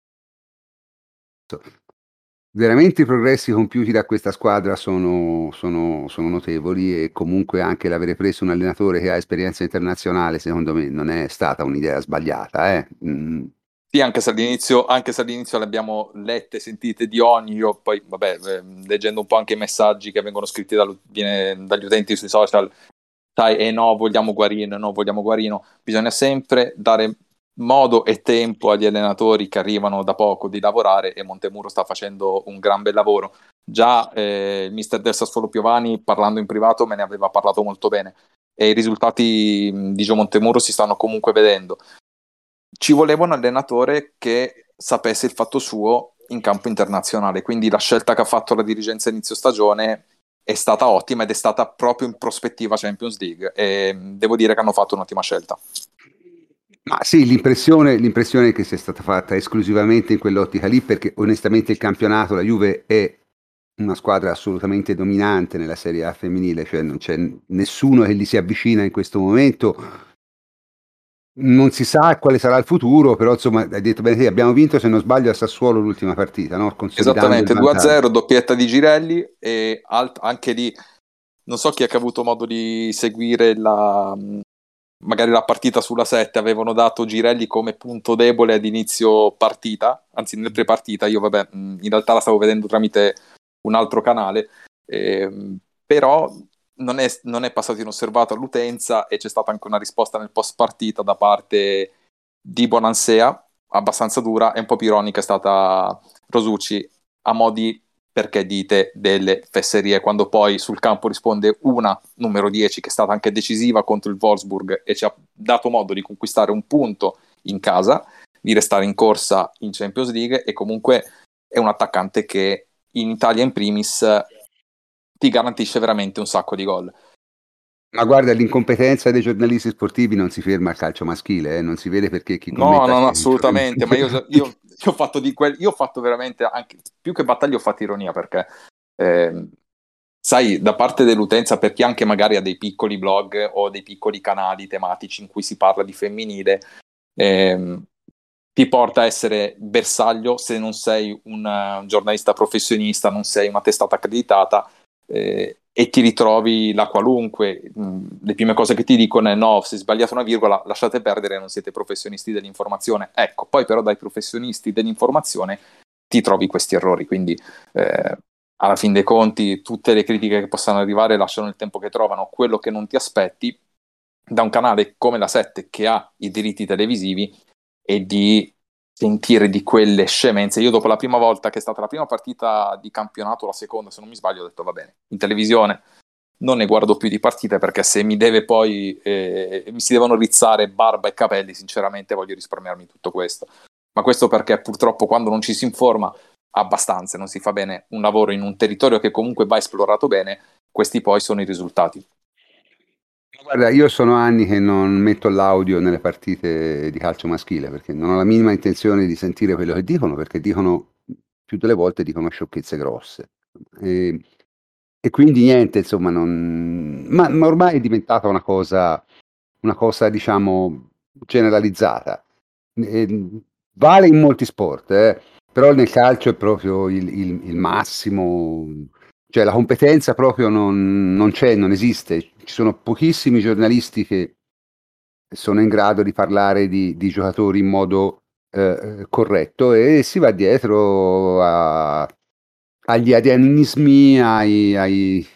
Veramente i progressi compiuti da questa squadra sono, sono, sono notevoli e comunque anche l'avere preso un allenatore che ha esperienza internazionale secondo me non è stata un'idea sbagliata. Eh? Mm
sì, anche se, anche se all'inizio le abbiamo lette, sentite di ogni, io poi, vabbè, eh, leggendo un po' anche i messaggi che vengono scritti dal, viene, dagli utenti sui social, sai, eh no, vogliamo Guarino, no, vogliamo Guarino, bisogna sempre dare modo e tempo agli allenatori che arrivano da poco di lavorare e Montemuro sta facendo un gran bel lavoro. Già eh, il mister del Sassuolo Piovani, parlando in privato, me ne aveva parlato molto bene e i risultati di Gio Montemuro si stanno comunque vedendo ci voleva un allenatore che sapesse il fatto suo in campo internazionale, quindi la scelta che ha fatto la dirigenza inizio stagione è stata ottima ed è stata proprio in prospettiva Champions League e devo dire che hanno fatto un'ottima scelta.
Ma sì, l'impressione, l'impressione è che sia stata fatta esclusivamente in quell'ottica lì, perché onestamente il campionato, la Juve è una squadra assolutamente dominante nella Serie A femminile, cioè non c'è nessuno che gli si avvicina in questo momento non si sa quale sarà il futuro, però insomma hai detto bene, abbiamo vinto se non sbaglio a Sassuolo l'ultima partita, no?
Esattamente, 2-0, doppietta di Girelli e alt- anche lì non so chi ha avuto modo di seguire la, magari la partita sulla 7, avevano dato Girelli come punto debole ad inizio partita, anzi nel pre-partita, io vabbè in realtà la stavo vedendo tramite un altro canale, eh, però non è, non è passato inosservato all'utenza e c'è stata anche una risposta nel post partita da parte di Bonansea, abbastanza dura e un po' più ironica è stata Rosucci a modi perché dite delle fesserie quando poi sul campo risponde una numero 10 che è stata anche decisiva contro il Wolfsburg e ci ha dato modo di conquistare un punto in casa, di restare in corsa in Champions League e comunque è un attaccante che in Italia in primis ti garantisce veramente un sacco di gol.
Ma guarda, l'incompetenza dei giornalisti sportivi non si ferma al calcio maschile, eh? non si vede perché chi
No, no, no assolutamente, ma io, io, io, ho fatto di quel, io ho fatto veramente, anche, più che battaglia ho fatto ironia perché, eh, sai, da parte dell'utenza, per chi anche magari ha dei piccoli blog o dei piccoli canali tematici in cui si parla di femminile, eh, ti porta a essere bersaglio se non sei un, un giornalista professionista, non sei una testata accreditata eh, e ti ritrovi la qualunque. Mm, le prime cose che ti dicono è no, se sbagliate una virgola lasciate perdere, non siete professionisti dell'informazione. Ecco, poi però dai professionisti dell'informazione ti trovi questi errori, quindi eh, alla fin dei conti tutte le critiche che possano arrivare lasciano il tempo che trovano, quello che non ti aspetti da un canale come la 7 che ha i diritti televisivi e di sentire di quelle scemenze. Io dopo la prima volta che è stata la prima partita di campionato, la seconda se non mi sbaglio, ho detto va bene, in televisione non ne guardo più di partite perché se mi deve poi eh, mi si devono rizzare barba e capelli, sinceramente voglio risparmiarmi tutto questo. Ma questo perché purtroppo quando non ci si informa abbastanza, non si fa bene un lavoro in un territorio che comunque va esplorato bene, questi poi sono i risultati.
Guarda, io sono anni che non metto l'audio nelle partite di calcio maschile perché non ho la minima intenzione di sentire quello che dicono perché dicono più delle volte dicono sciocchezze grosse. E, e quindi niente, insomma, non... ma, ma, ormai è diventata una cosa, una cosa diciamo, generalizzata. E, vale in molti sport, eh, però nel calcio è proprio il, il, il massimo, cioè la competenza proprio non, non c'è, non esiste. Ci sono pochissimi giornalisti che sono in grado di parlare di, di giocatori in modo eh, corretto e si va dietro a, agli arianismi, ai, ai,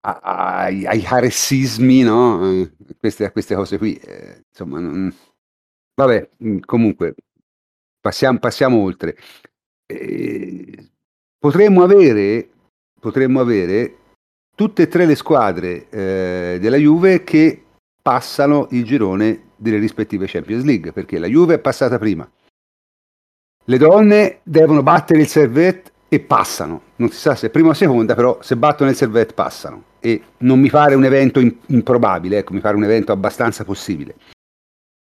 ai, ai caressismi, no? Eh, queste, queste cose qui. Eh, insomma, non... vabbè, mm, comunque, passiamo, passiamo oltre. Eh, potremmo avere, potremmo avere tutte e tre le squadre eh, della Juve che passano il girone delle rispettive Champions League, perché la Juve è passata prima. Le donne devono battere il Servette e passano. Non si sa se prima o seconda, però se battono il Servette passano. E non mi pare un evento improbabile, ecco, mi pare un evento abbastanza possibile.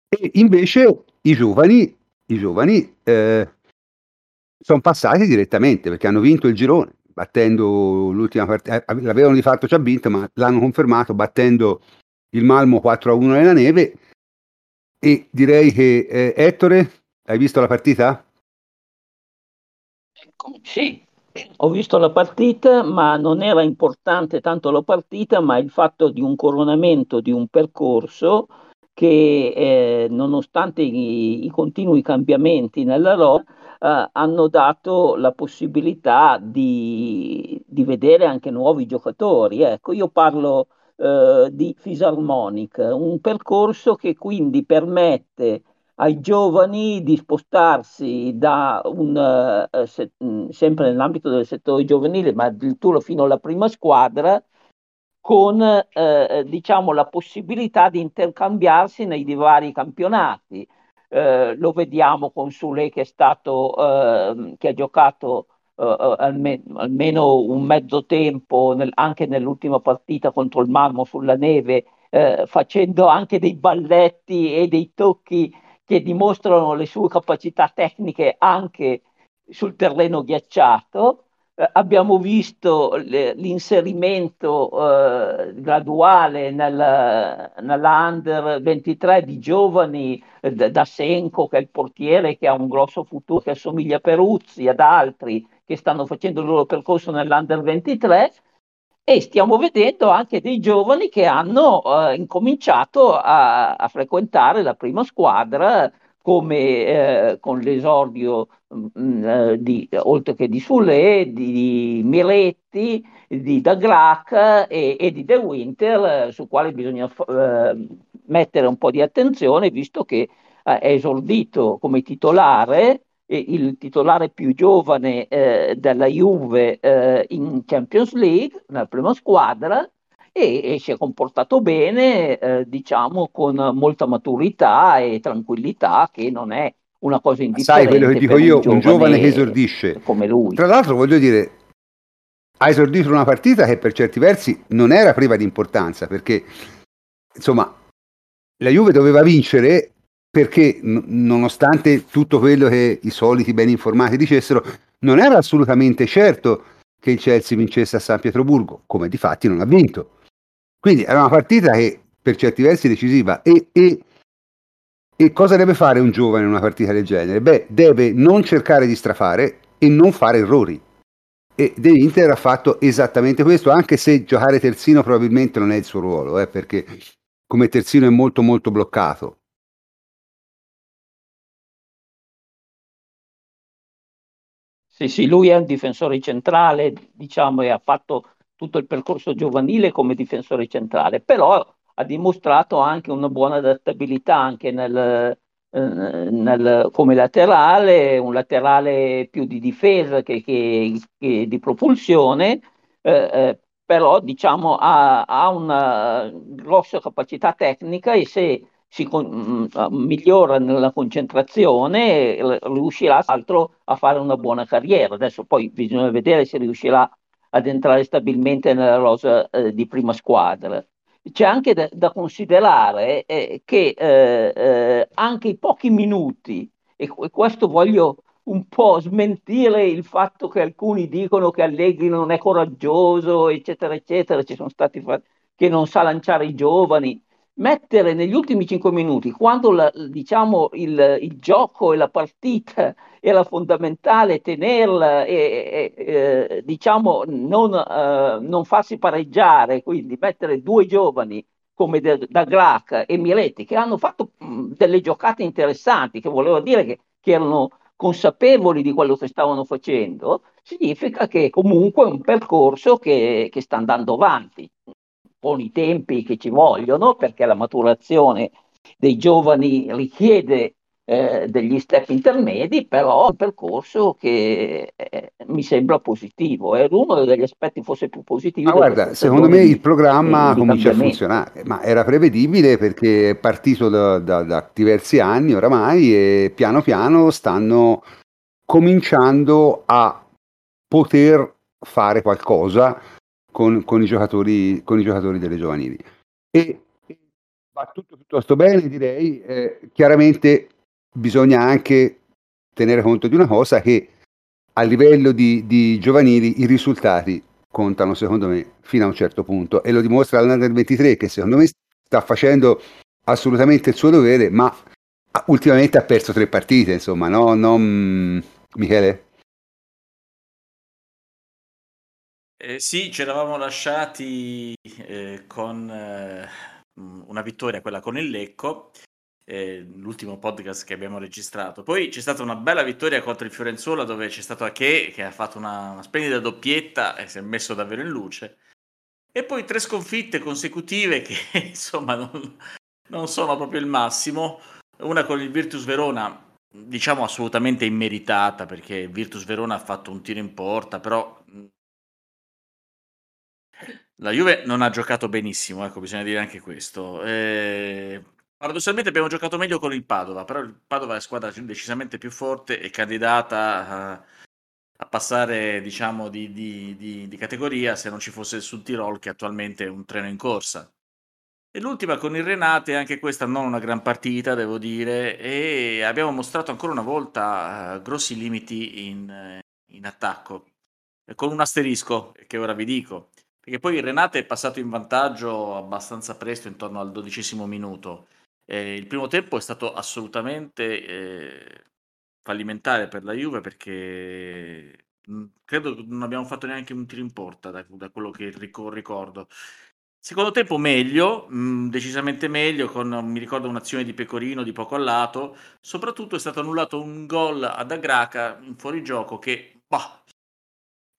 E invece i giovani, i giovani eh, sono passati direttamente perché hanno vinto il girone, battendo l'ultima partita, eh, l'avevano di fatto già vinto, ma l'hanno confermato battendo il Malmo 4-1 nella neve. E direi che eh, Ettore, hai visto la partita?
Sì, ho visto la partita, ma non era importante tanto la partita, ma il fatto di un coronamento di un percorso che, eh, nonostante i, i, continui cambiamenti nella RO, eh, hanno dato la possibilità di, di, vedere anche nuovi giocatori. Ecco, io parlo eh, di Fisarmonic, un percorso che quindi permette ai giovani di spostarsi da un, uh, se, sempre nell'ambito del settore giovanile, ma addirittura fino alla prima squadra, con eh, diciamo, la possibilità di intercambiarsi nei vari campionati. Eh, lo vediamo con Sule che, eh, che ha giocato eh, alme- almeno un mezzo tempo nel, anche nell'ultima partita contro il Marmo sulla neve, eh, facendo anche dei balletti e dei tocchi che dimostrano le sue capacità tecniche anche sul terreno ghiacciato. Abbiamo visto l'inserimento eh, graduale nel, nella Under 23 di giovani eh, da Senko, che è il portiere che ha un grosso futuro, che assomiglia a Peruzzi, ad altri che stanno facendo il loro percorso nell'Under 23 e stiamo vedendo anche dei giovani che hanno eh, incominciato a, a, frequentare la prima squadra come eh, con l'esordio mh, mm, eh, di, oltre che di Sule, di, Miretti, di Dagrac e, e, di De Winter, eh, su quale bisogna eh, mettere un po' di attenzione, visto che eh, è esordito come titolare il titolare più giovane eh, della Juve eh, in Champions League, nella prima squadra, e, e si è comportato bene, eh, diciamo, con molta maturità e tranquillità, che non è una cosa indifferente.
Sai quello che dico io, un giovane, giovane che esordisce. Come lui. Tra l'altro voglio dire, ha esordito una partita che per certi versi non era priva di importanza, perché insomma la Juve doveva vincere perché n- nonostante tutto quello che i soliti ben informati dicessero, non era assolutamente certo che il Chelsea vincesse a San Pietroburgo, come di fatti non ha vinto. Quindi era una partita che per certi versi decisiva e, e, e cosa deve fare un giovane in una partita del genere? Beh, deve non cercare di strafare e non fare errori. E De Inter ha fatto esattamente questo, anche se giocare terzino probabilmente non è il suo ruolo, eh, perché come terzino è molto molto bloccato
Sì, sì, lui è un difensore centrale, diciamo, e ha fatto tutto il percorso giovanile come difensore centrale, però ha dimostrato anche una buona adattabilità anche nel, eh, nel, come laterale, un laterale più di difesa che, che, che di propulsione, eh, eh, però diciamo ha, ha, una grossa capacità tecnica e se si con, mm, migliora nella concentrazione riuscirà altro a fare una buona carriera. Adesso poi bisogna vedere se riuscirà ad entrare stabilmente nella rosa eh, di prima squadra. C'è anche da, da considerare eh, che eh, eh anche i pochi minuti, e questo voglio un po' smentire il fatto che alcuni dicono che Allegri non è coraggioso, eccetera, eccetera, ci sono stati che non sa lanciare i giovani mettere negli ultimi cinque minuti, quando la, diciamo, il, il, gioco e la partita era fondamentale, tenerla e, e eh, diciamo, non, eh, non, farsi pareggiare, quindi mettere due giovani come da, da Grac e Miretti che hanno fatto mh, delle giocate interessanti, che voleva dire che, che erano consapevoli di quello che stavano facendo, significa che comunque è un percorso che, che sta andando avanti. Con i tempi che ci vogliono, perché la maturazione dei giovani richiede eh, degli step intermedi, però un percorso che eh, mi sembra positivo. È uno degli aspetti forse più positivi.
Ma guarda, secondo me il programma comincia a funzionare, ma era prevedibile perché è partito da, da, da diversi anni oramai e piano piano stanno cominciando a poter fare qualcosa con, con, i, giocatori, con i giocatori delle giovanili. E va tutto piuttosto bene, direi. Eh, chiaramente bisogna anche tenere conto di una cosa che a livello di, di, giovanili i risultati contano secondo me fino a un certo punto. E lo dimostra l'Under 23 che secondo me sta facendo assolutamente il suo dovere ma ultimamente ha perso tre partite insomma no, no Michele?
Eh, sì, ci eravamo lasciati eh, con eh, una vittoria, quella con il Lecco, eh, l'ultimo podcast che abbiamo registrato. Poi c'è stata una bella vittoria contro il Fiorenzuola dove c'è stato Ache che ha fatto una, una splendida doppietta e si è messo davvero in luce. E poi tre sconfitte consecutive che insomma non, non sono proprio il massimo. Una con il Virtus Verona, diciamo assolutamente immeritata perché Virtus Verona ha fatto un tiro in porta, però la Juve non ha giocato benissimo, ecco, bisogna dire anche questo. Eh, paradossalmente abbiamo giocato meglio con il Padova, però il Padova è squadra decisamente più forte e candidata a, a passare, diciamo, di, di, di, di, categoria se non ci fosse il Sud Tirol, che attualmente è un treno in corsa. E l'ultima con il Renate, anche questa non una gran partita, devo dire, e abbiamo mostrato ancora una volta uh, grossi limiti in, in attacco, con un asterisco che ora vi dico. Perché poi il Renate è passato in vantaggio abbastanza presto, intorno al dodicesimo minuto. Eh, il primo tempo è stato assolutamente eh, fallimentare per la Juve perché mh, credo che non abbiamo fatto neanche un tiro in porta da, da quello che ricordo. Secondo tempo meglio, mh, decisamente meglio, con mi ricordo un'azione di Pecorino di poco a lato, soprattutto è stato annullato un gol ad Agraca in fuorigioco che bah,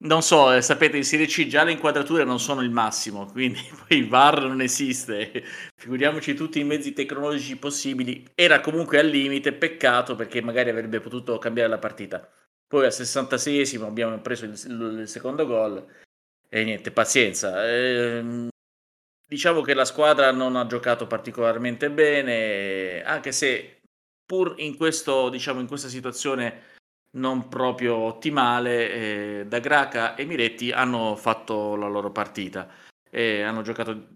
non so, eh, sapete, in Serie C già le inquadrature non sono il massimo, quindi poi il VAR non esiste, figuriamoci tutti i mezzi tecnologici possibili. Era comunque al limite, peccato perché magari avrebbe potuto cambiare la partita. Poi al 66esimo abbiamo preso il, il secondo gol e niente, pazienza. Eh, diciamo che la squadra non ha giocato particolarmente bene, anche se pur in, questo, diciamo, in questa situazione non proprio ottimale, eh, da Graca e Miretti hanno fatto la loro partita e hanno giocato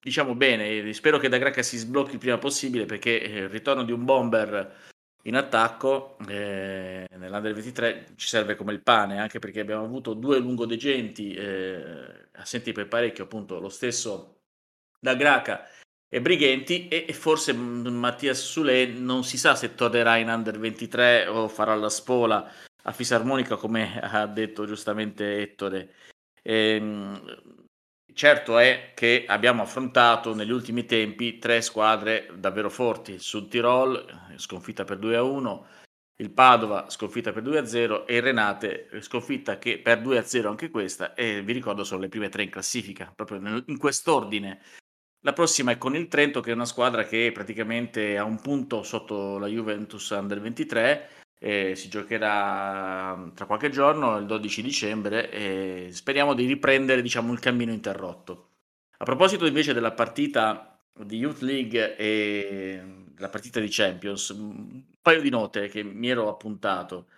diciamo bene. Spero che da Graca si sblocchi il prima possibile perché eh, il ritorno di un bomber in attacco eh, nell'Under 23 ci serve come il pane, anche perché abbiamo avuto due lungodegenti eh, assenti per parecchio, appunto lo stesso da Graca e Brighenti e, forse Mattias Sule non si sa se tornerà in Under 23 o farà la spola a fisarmonica come ha detto giustamente Ettore. Ehm, certo è che abbiamo affrontato negli ultimi tempi tre squadre davvero forti, Sud Tirol sconfitta per 2 a 1, il Padova sconfitta per 2-0 e il Renate sconfitta che per 2-0 anche questa e vi ricordo sono le prime tre in classifica, proprio in quest'ordine. La prossima è con il Trento che è una squadra che praticamente ha un punto sotto la Juventus Under 23 e si giocherà mm, tra qualche giorno, il 12 dicembre e speriamo di riprendere diciamo, il cammino interrotto. A proposito invece della partita di Youth League e la partita di Champions, un paio di note che mi ero appuntato.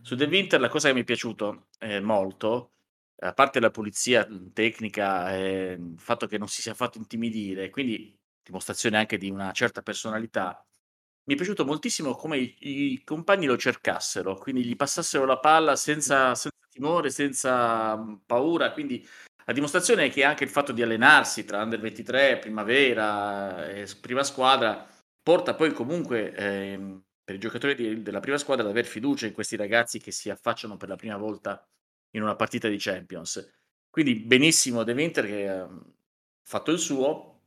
Su The Winter la cosa che mi è piaciuto eh, molto, a parte la pulizia tecnica, eh, il fatto che non si sia fatto intimidire, quindi dimostrazione anche di una certa personalità, mi è piaciuto moltissimo come i, i compagni lo cercassero, quindi gli passassero la palla senza, senza timore, senza mm, paura, quindi la dimostrazione è che anche il fatto di allenarsi tra Under 23, Primavera e prima squadra porta poi comunque ehm, per i giocatori di- della prima squadra ad aver fiducia in questi ragazzi che si affacciano per la prima volta in una partita di Champions. Quindi benissimo De Winter che ha fatto il suo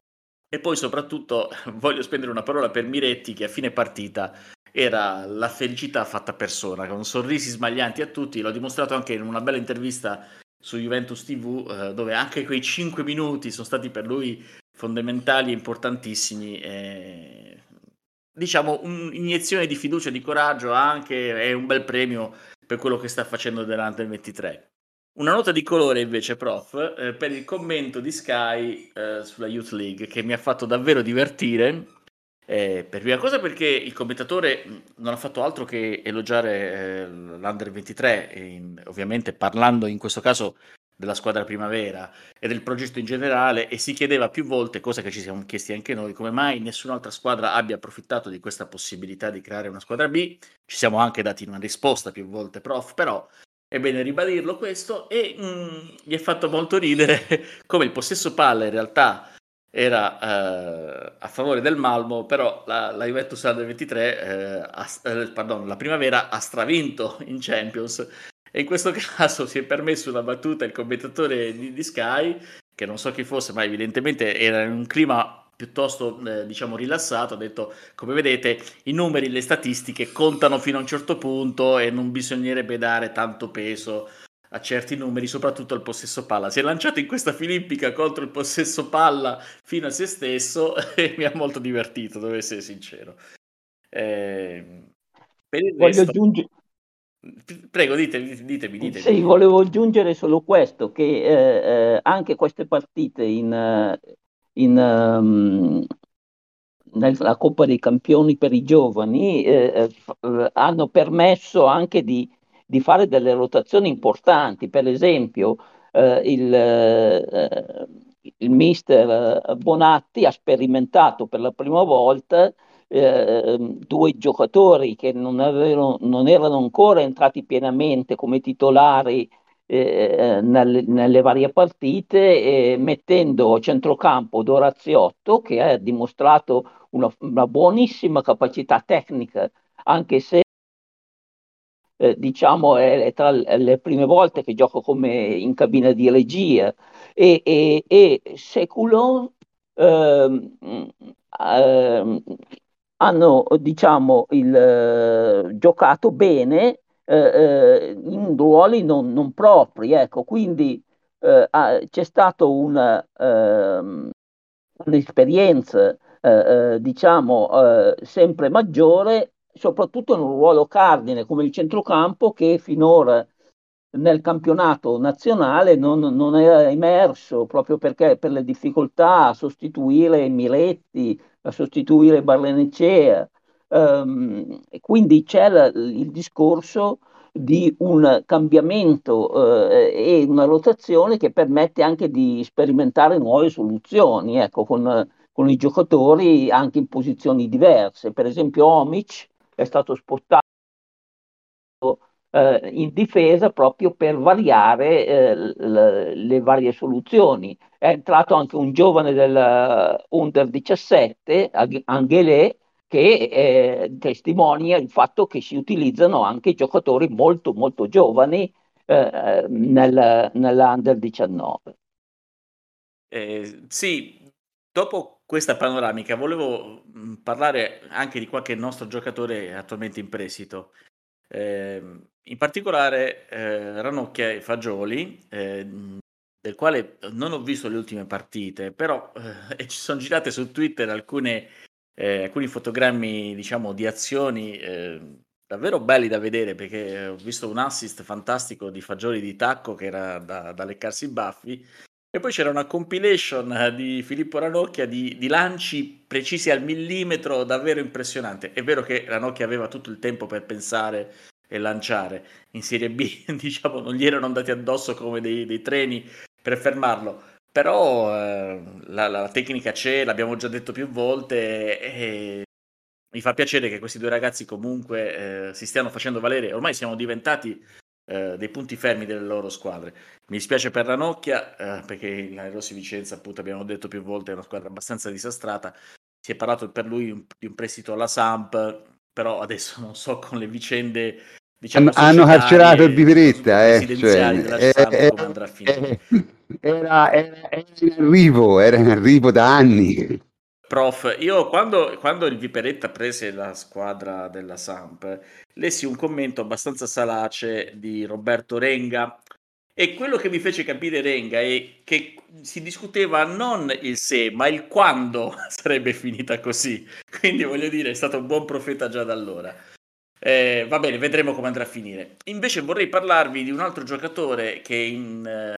e poi soprattutto voglio spendere una parola per Miretti che a fine partita era la felicità fatta persona, con sorrisi smaglianti a tutti, l'ho dimostrato anche in una bella intervista su Juventus TV, eh, dove anche quei 5 minuti sono stati per lui fondamentali e importantissimi. E diciamo, un'iniezione di fiducia e di coraggio anche è un bel premio per quello che sta facendo Delante il 23. Una nota di colore invece, prof, eh, per il commento di Sky eh, sulla Youth League che mi ha fatto davvero divertire. Eh, per prima cosa perché il commentatore non ha fatto altro che elogiare eh, l'Under 23, in, ovviamente parlando in questo caso della squadra primavera e del progetto in generale e si chiedeva più volte, cosa che ci siamo chiesti anche noi, come mai nessun'altra squadra abbia approfittato di questa possibilità di creare una squadra B. Ci siamo anche dati una risposta più volte, prof, però è bene ribadirlo questo e mm, mi ha fatto molto ridere come il possesso palla in realtà era eh, a favore del Malmo, però la, la Juventus Under 23, eh, ha, eh, pardon, la primavera ha stravinto in Champions e in questo caso si è permesso una battuta il commentatore di, di Sky, che non so chi fosse, ma evidentemente era in un clima piuttosto eh, diciamo rilassato, ha detto come vedete i numeri, le statistiche contano fino a un certo punto e non bisognerebbe dare tanto peso a certi numeri, soprattutto al possesso palla. Si è lanciato in questa filippica contro il possesso palla fino a se stesso e mi ha molto divertito, devo essere sincero. Eh,
per il Voglio resto... aggiungere
Prego, ditemi, ditemi, ditemi.
Sì, volevo aggiungere solo questo, che eh, eh, anche queste partite in, in, um, nella Coppa dei Campioni per i giovani eh, eh, hanno permesso anche di, di, fare delle rotazioni importanti. Per esempio, eh, il, eh, il mister Bonatti ha sperimentato per la prima volta eh, due giocatori che non, avevano, non, erano ancora entrati pienamente come titolari eh, nelle, nelle, varie partite, eh, mettendo a centrocampo Doraziotto che ha dimostrato una, una buonissima capacità tecnica, anche se eh, diciamo è, tra le prime volte che gioco come in cabina di regia. E, e, e Seculon ehm, ehm, hanno diciamo, il, eh, giocato bene eh, eh, in ruoli non, non propri. Ecco, quindi eh, c'è stata una, ehm, un'esperienza diciamo, sempre maggiore, soprattutto in un ruolo cardine come il centrocampo che finora nel campionato nazionale non, non, era emerso proprio perché per le difficoltà a sostituire Miretti, a sostituire Barlenecea. Um, quindi c'è la, il discorso di un cambiamento eh, e una rotazione che permette anche di sperimentare nuove soluzioni ecco, con, con i giocatori anche in posizioni diverse. Per esempio Omic è stato spostato eh, in difesa proprio per variare eh, le, le, varie soluzioni. È entrato anche un giovane del eh, Under 17, Anghelé, che eh, testimonia il fatto che si utilizzano anche giocatori molto molto giovani eh, nel, nell'Under 19.
Eh, sì, dopo questa panoramica volevo parlare anche di qualche nostro giocatore attualmente in prestito. Eh, in particolare eh, Ranocchia e Fagioli, eh, del quale non ho visto le ultime partite, però eh, ci sono girate su Twitter alcune, eh, alcuni fotogrammi diciamo, di azioni eh, davvero belli da vedere perché ho visto un assist fantastico di Fagioli di tacco che era da, da leccarsi i baffi e poi c'era una compilation eh, di Filippo Ranocchia di, di, lanci precisi al millimetro, davvero impressionante. È vero che Ranocchia aveva tutto il tempo per pensare e lanciare. In Serie B, diciamo, non gli erano andati addosso come dei, dei treni per fermarlo. Però eh, la, la, tecnica c'è, l'abbiamo già detto più volte e mi fa piacere che questi due ragazzi comunque eh, si stiano facendo valere. Ormai siamo diventati eh, dei punti fermi delle loro squadre. Mi dispiace per Ranocchia eh, perché la Rossi Vicenza, appunto, abbiamo detto più volte, è una squadra abbastanza disastrata. Si è parlato per lui di un prestito alla Samp, però adesso non so con le vicende. Diciamo,
hanno carcerato il Viveretta, eh, cioè,
eh, eh, eh,
era, era, era in arrivo, era in arrivo da anni.
Prof, io quando, quando il Viperetta prese la squadra della Samp, lessi un commento abbastanza salace di Roberto Renga e quello che mi fece capire Renga è che si discuteva non il se, ma il quando sarebbe finita così. Quindi voglio dire, è stato un buon profeta già da allora. Eh, va bene, vedremo come andrà a finire. Invece vorrei parlarvi di un altro giocatore che in, eh,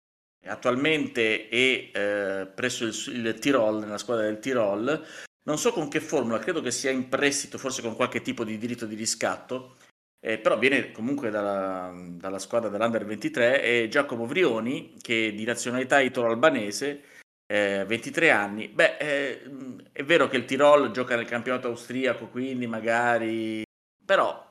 attualmente è eh, presso il, il, Tirol, nella squadra del Tirol. Non so con che formula, credo che sia in prestito, forse con qualche tipo di diritto di riscatto, eh, però viene comunque dalla, dalla squadra dell'Under 23, è Giacomo Vrioni, che è di nazionalità italo-albanese, eh, 23 anni. Beh, eh, è vero che il Tirol gioca nel campionato austriaco, quindi magari... però,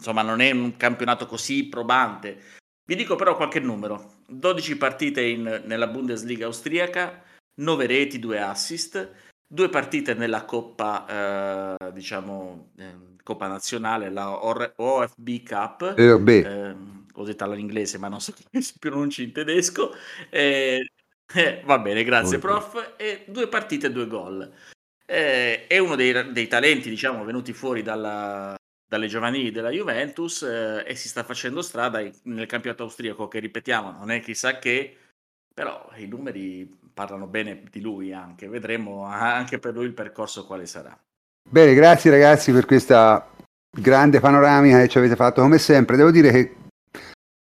insomma, non è un campionato così probante. Vi dico però qualche numero. 12 partite in, nella Bundesliga austriaca, 9 reti, 2 assist, 2 partite nella Coppa, eh, diciamo, eh, Coppa Nazionale, la Or- OFB Cup.
Eh, eh,
ho detto all'inglese, ma non so come si pronuncia in tedesco. Eh, eh, va bene, grazie okay. prof. E due partite, due gol. è uno dei, dei talenti, diciamo, venuti fuori dalla, dalle giovanili della Juventus eh, e si sta facendo strada nel campionato austriaco che ripetiamo non è chissà che però i numeri parlano bene di lui anche. Vedremo anche per lui il percorso quale sarà.
Bene grazie ragazzi per questa grande panoramica che ci avete fatto. Come sempre devo dire che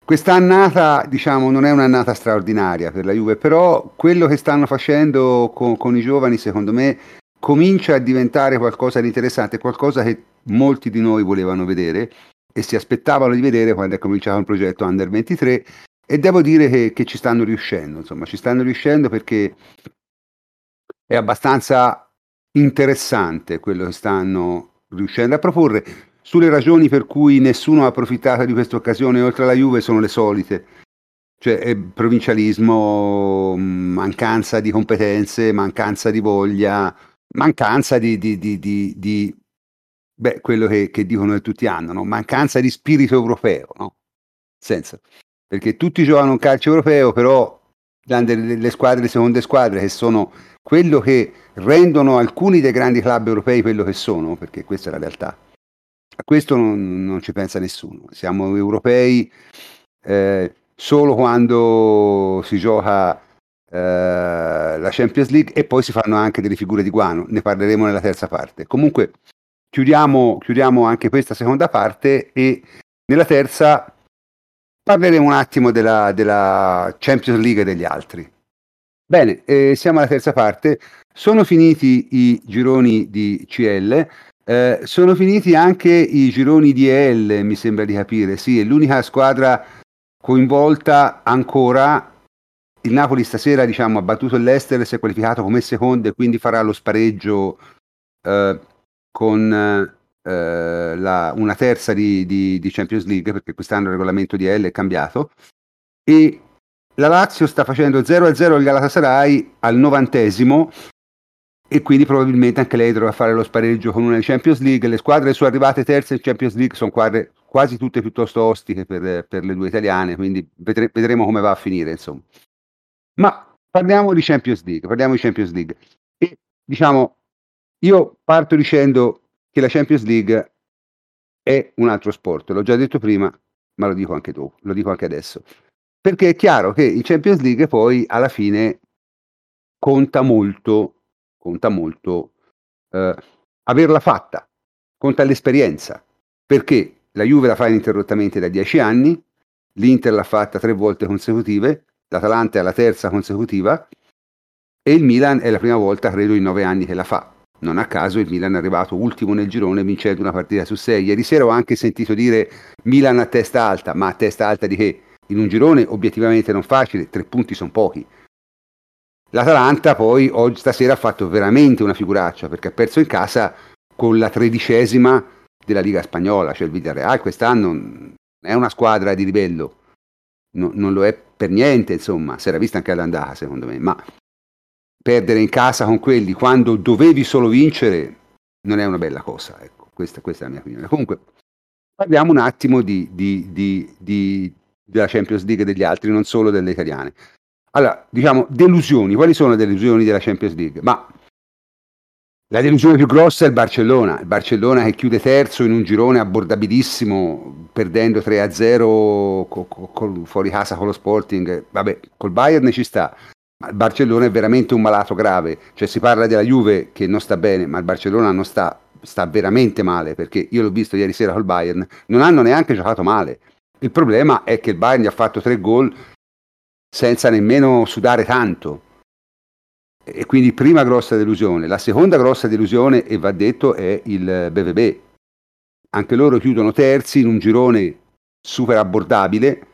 quest'annata diciamo non è un'annata straordinaria per la Juve però quello che stanno facendo con, con i giovani secondo me comincia a diventare qualcosa di interessante qualcosa che molti di noi volevano vedere e si aspettavano di vedere quando è cominciato il progetto Under 23 e devo dire che, che ci stanno riuscendo, insomma, ci stanno riuscendo perché è abbastanza interessante quello che stanno riuscendo a proporre. Sulle ragioni per cui nessuno ha approfittato di questa occasione oltre alla Juve sono le solite, cioè provincialismo, mancanza di competenze, mancanza di voglia, mancanza di, di, di, di Beh, quello che, che dicono che tutti hanno, no? mancanza di spirito europeo, no? Senza. Perché tutti giocano un calcio europeo, però le squadre, le seconde squadre, che sono quello che rendono alcuni dei grandi club europei quello che sono, perché questa è la realtà. A questo non, non ci pensa nessuno. Siamo europei eh, solo quando si gioca eh, la Champions League e poi si fanno anche delle figure di guano, ne parleremo nella terza parte. Comunque chiudiamo, chiudiamo anche questa seconda parte e nella terza parleremo un attimo della, della Champions League e degli altri. Bene, eh, siamo alla terza parte. Sono finiti i gironi di CL, eh, sono finiti anche i gironi di EL, mi sembra di capire. Sì, è l'unica squadra coinvolta ancora. Il Napoli stasera diciamo, ha battuto l'Ester, si è qualificato come secondo e quindi farà lo spareggio eh, con eh, la, una terza di, di, di, Champions League, perché quest'anno il regolamento di L è cambiato, e la Lazio sta facendo 0-0 il Galatasaray al novantesimo e quindi probabilmente anche lei dovrà fare lo spareggio con una Champions League. Le squadre sono arrivate terze in Champions League sono quadre quasi tutte piuttosto ostiche per, per le due italiane, quindi vedre, vedremo come va a finire. Insomma. Ma parliamo di Champions League, parliamo di Champions League. E diciamo, io parto dicendo che la Champions League è un altro sport. L'ho già detto prima, ma lo dico anche dopo, lo dico anche adesso. Perché è chiaro che in Champions League poi alla fine conta molto, conta molto eh, averla fatta, conta l'esperienza, perché la Juve la fa ininterrottamente da dieci anni, l'Inter l'ha fatta tre volte consecutive, l'Atalanta è la terza consecutiva e il Milan è la prima volta, credo, in nove anni che la fa. Non a caso il Milan è arrivato ultimo nel girone vincendo una partita su sei. Ieri sera ho anche sentito dire Milan a testa alta, ma a testa alta di che? In un girone obiettivamente non facile, tre punti sono pochi. L'Atalanta poi oggi stasera ha fatto veramente una figuraccia perché ha perso in casa con la tredicesima della Liga Spagnola, cioè il Villarreal quest'anno è una squadra di livello, no, non lo è per niente, insomma, si era vista anche all'andata secondo me, ma perdere in casa con quelli quando dovevi solo vincere non è una bella cosa, ecco, questa, questa è la mia opinione. Comunque, parliamo un attimo di, di, di, della Champions League e degli altri, non solo delle italiane. Allora, diciamo, delusioni, quali sono le delusioni della Champions League? Ma la delusione più grossa è il Barcellona, il Barcellona che chiude terzo in un girone abbordabilissimo, perdendo 3-0 co- co- fuori casa con lo Sporting. Vabbè, col Bayern ci sta, ma il Barcellona è veramente un malato grave. Cioè si parla della Juve che non sta bene, ma il Barcellona non sta, sta veramente male, perché io l'ho visto ieri sera col Bayern, non hanno neanche giocato male. Il problema è che il Bayern gli ha fatto tre gol senza nemmeno sudare tanto e quindi prima grossa delusione. La seconda grossa delusione, e va detto, è il BVB. Anche loro chiudono terzi in un girone super abbordabile,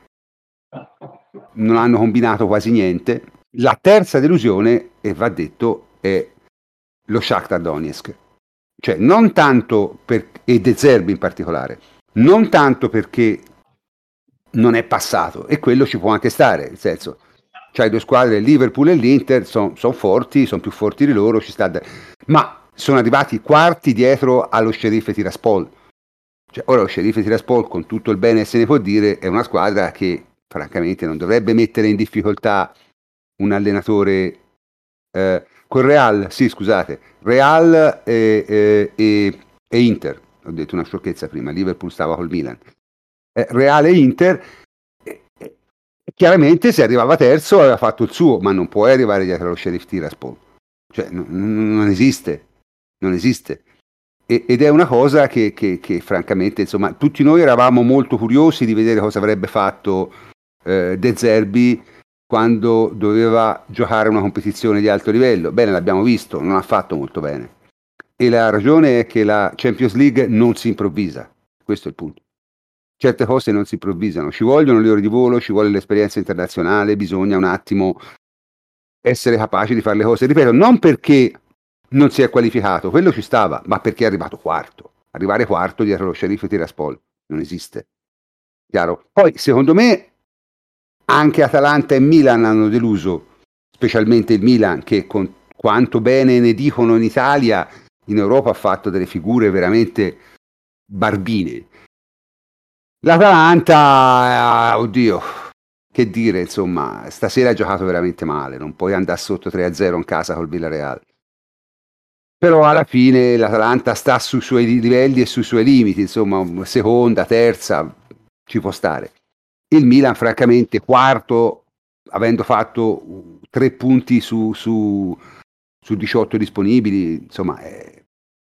non hanno combinato quasi niente. La terza delusione, e va detto, è lo Shakhtar Donetsk. Cioè, non tanto per, e De Zerbi in particolare, non tanto perché non è passato, e quello ci può anche stare, nel senso, cioè due squadre, il Liverpool e l'Inter, sono son forti, sono più forti di loro, ci sta da... ma sono arrivati quarti dietro allo sceriffo Tiraspol. Cioè, ora lo sceriffo Tiraspol, con tutto il bene se ne può dire, è una squadra che francamente non dovrebbe mettere in difficoltà un allenatore eh, con Real, sì scusate, Real e, e, e, e, Inter, ho detto una sciocchezza prima, Liverpool stava col Milan, eh, Real e Inter Chiaramente se arrivava terzo aveva fatto il suo, ma non puoi arrivare dietro allo Sheriff Tiraspol. Cioè, non, non esiste, non esiste. E, ed è una cosa che, che, che, francamente, insomma, tutti noi eravamo molto curiosi di vedere cosa avrebbe fatto eh, De Zerbi quando doveva giocare una competizione di alto livello. Bene, l'abbiamo visto, non ha fatto molto bene. E la ragione è che la Champions League non si improvvisa, questo è il punto certe cose non si improvvisano, ci vogliono le ore di volo, ci vuole l'esperienza internazionale, bisogna un attimo essere capaci di fare le cose. Ripeto, non perché non si è qualificato, quello ci stava, ma perché è arrivato quarto. Arrivare quarto dietro lo sceriffo Tiraspol non esiste. Chiaro? Poi, secondo me, anche Atalanta e Milan hanno deluso, specialmente il Milan, che con quanto bene ne dicono in Italia, in Europa ha fatto delle figure veramente barbine. L'Atalanta, oddio, che dire, insomma, stasera ha giocato veramente male, non puoi andare sotto 3-0 in casa col Villarreal. Però alla fine l'Atalanta sta sui suoi livelli e sui suoi limiti, insomma, seconda, terza, ci può stare. Il Milan, francamente, quarto, avendo fatto tre punti su, su, su 18 disponibili, insomma, è,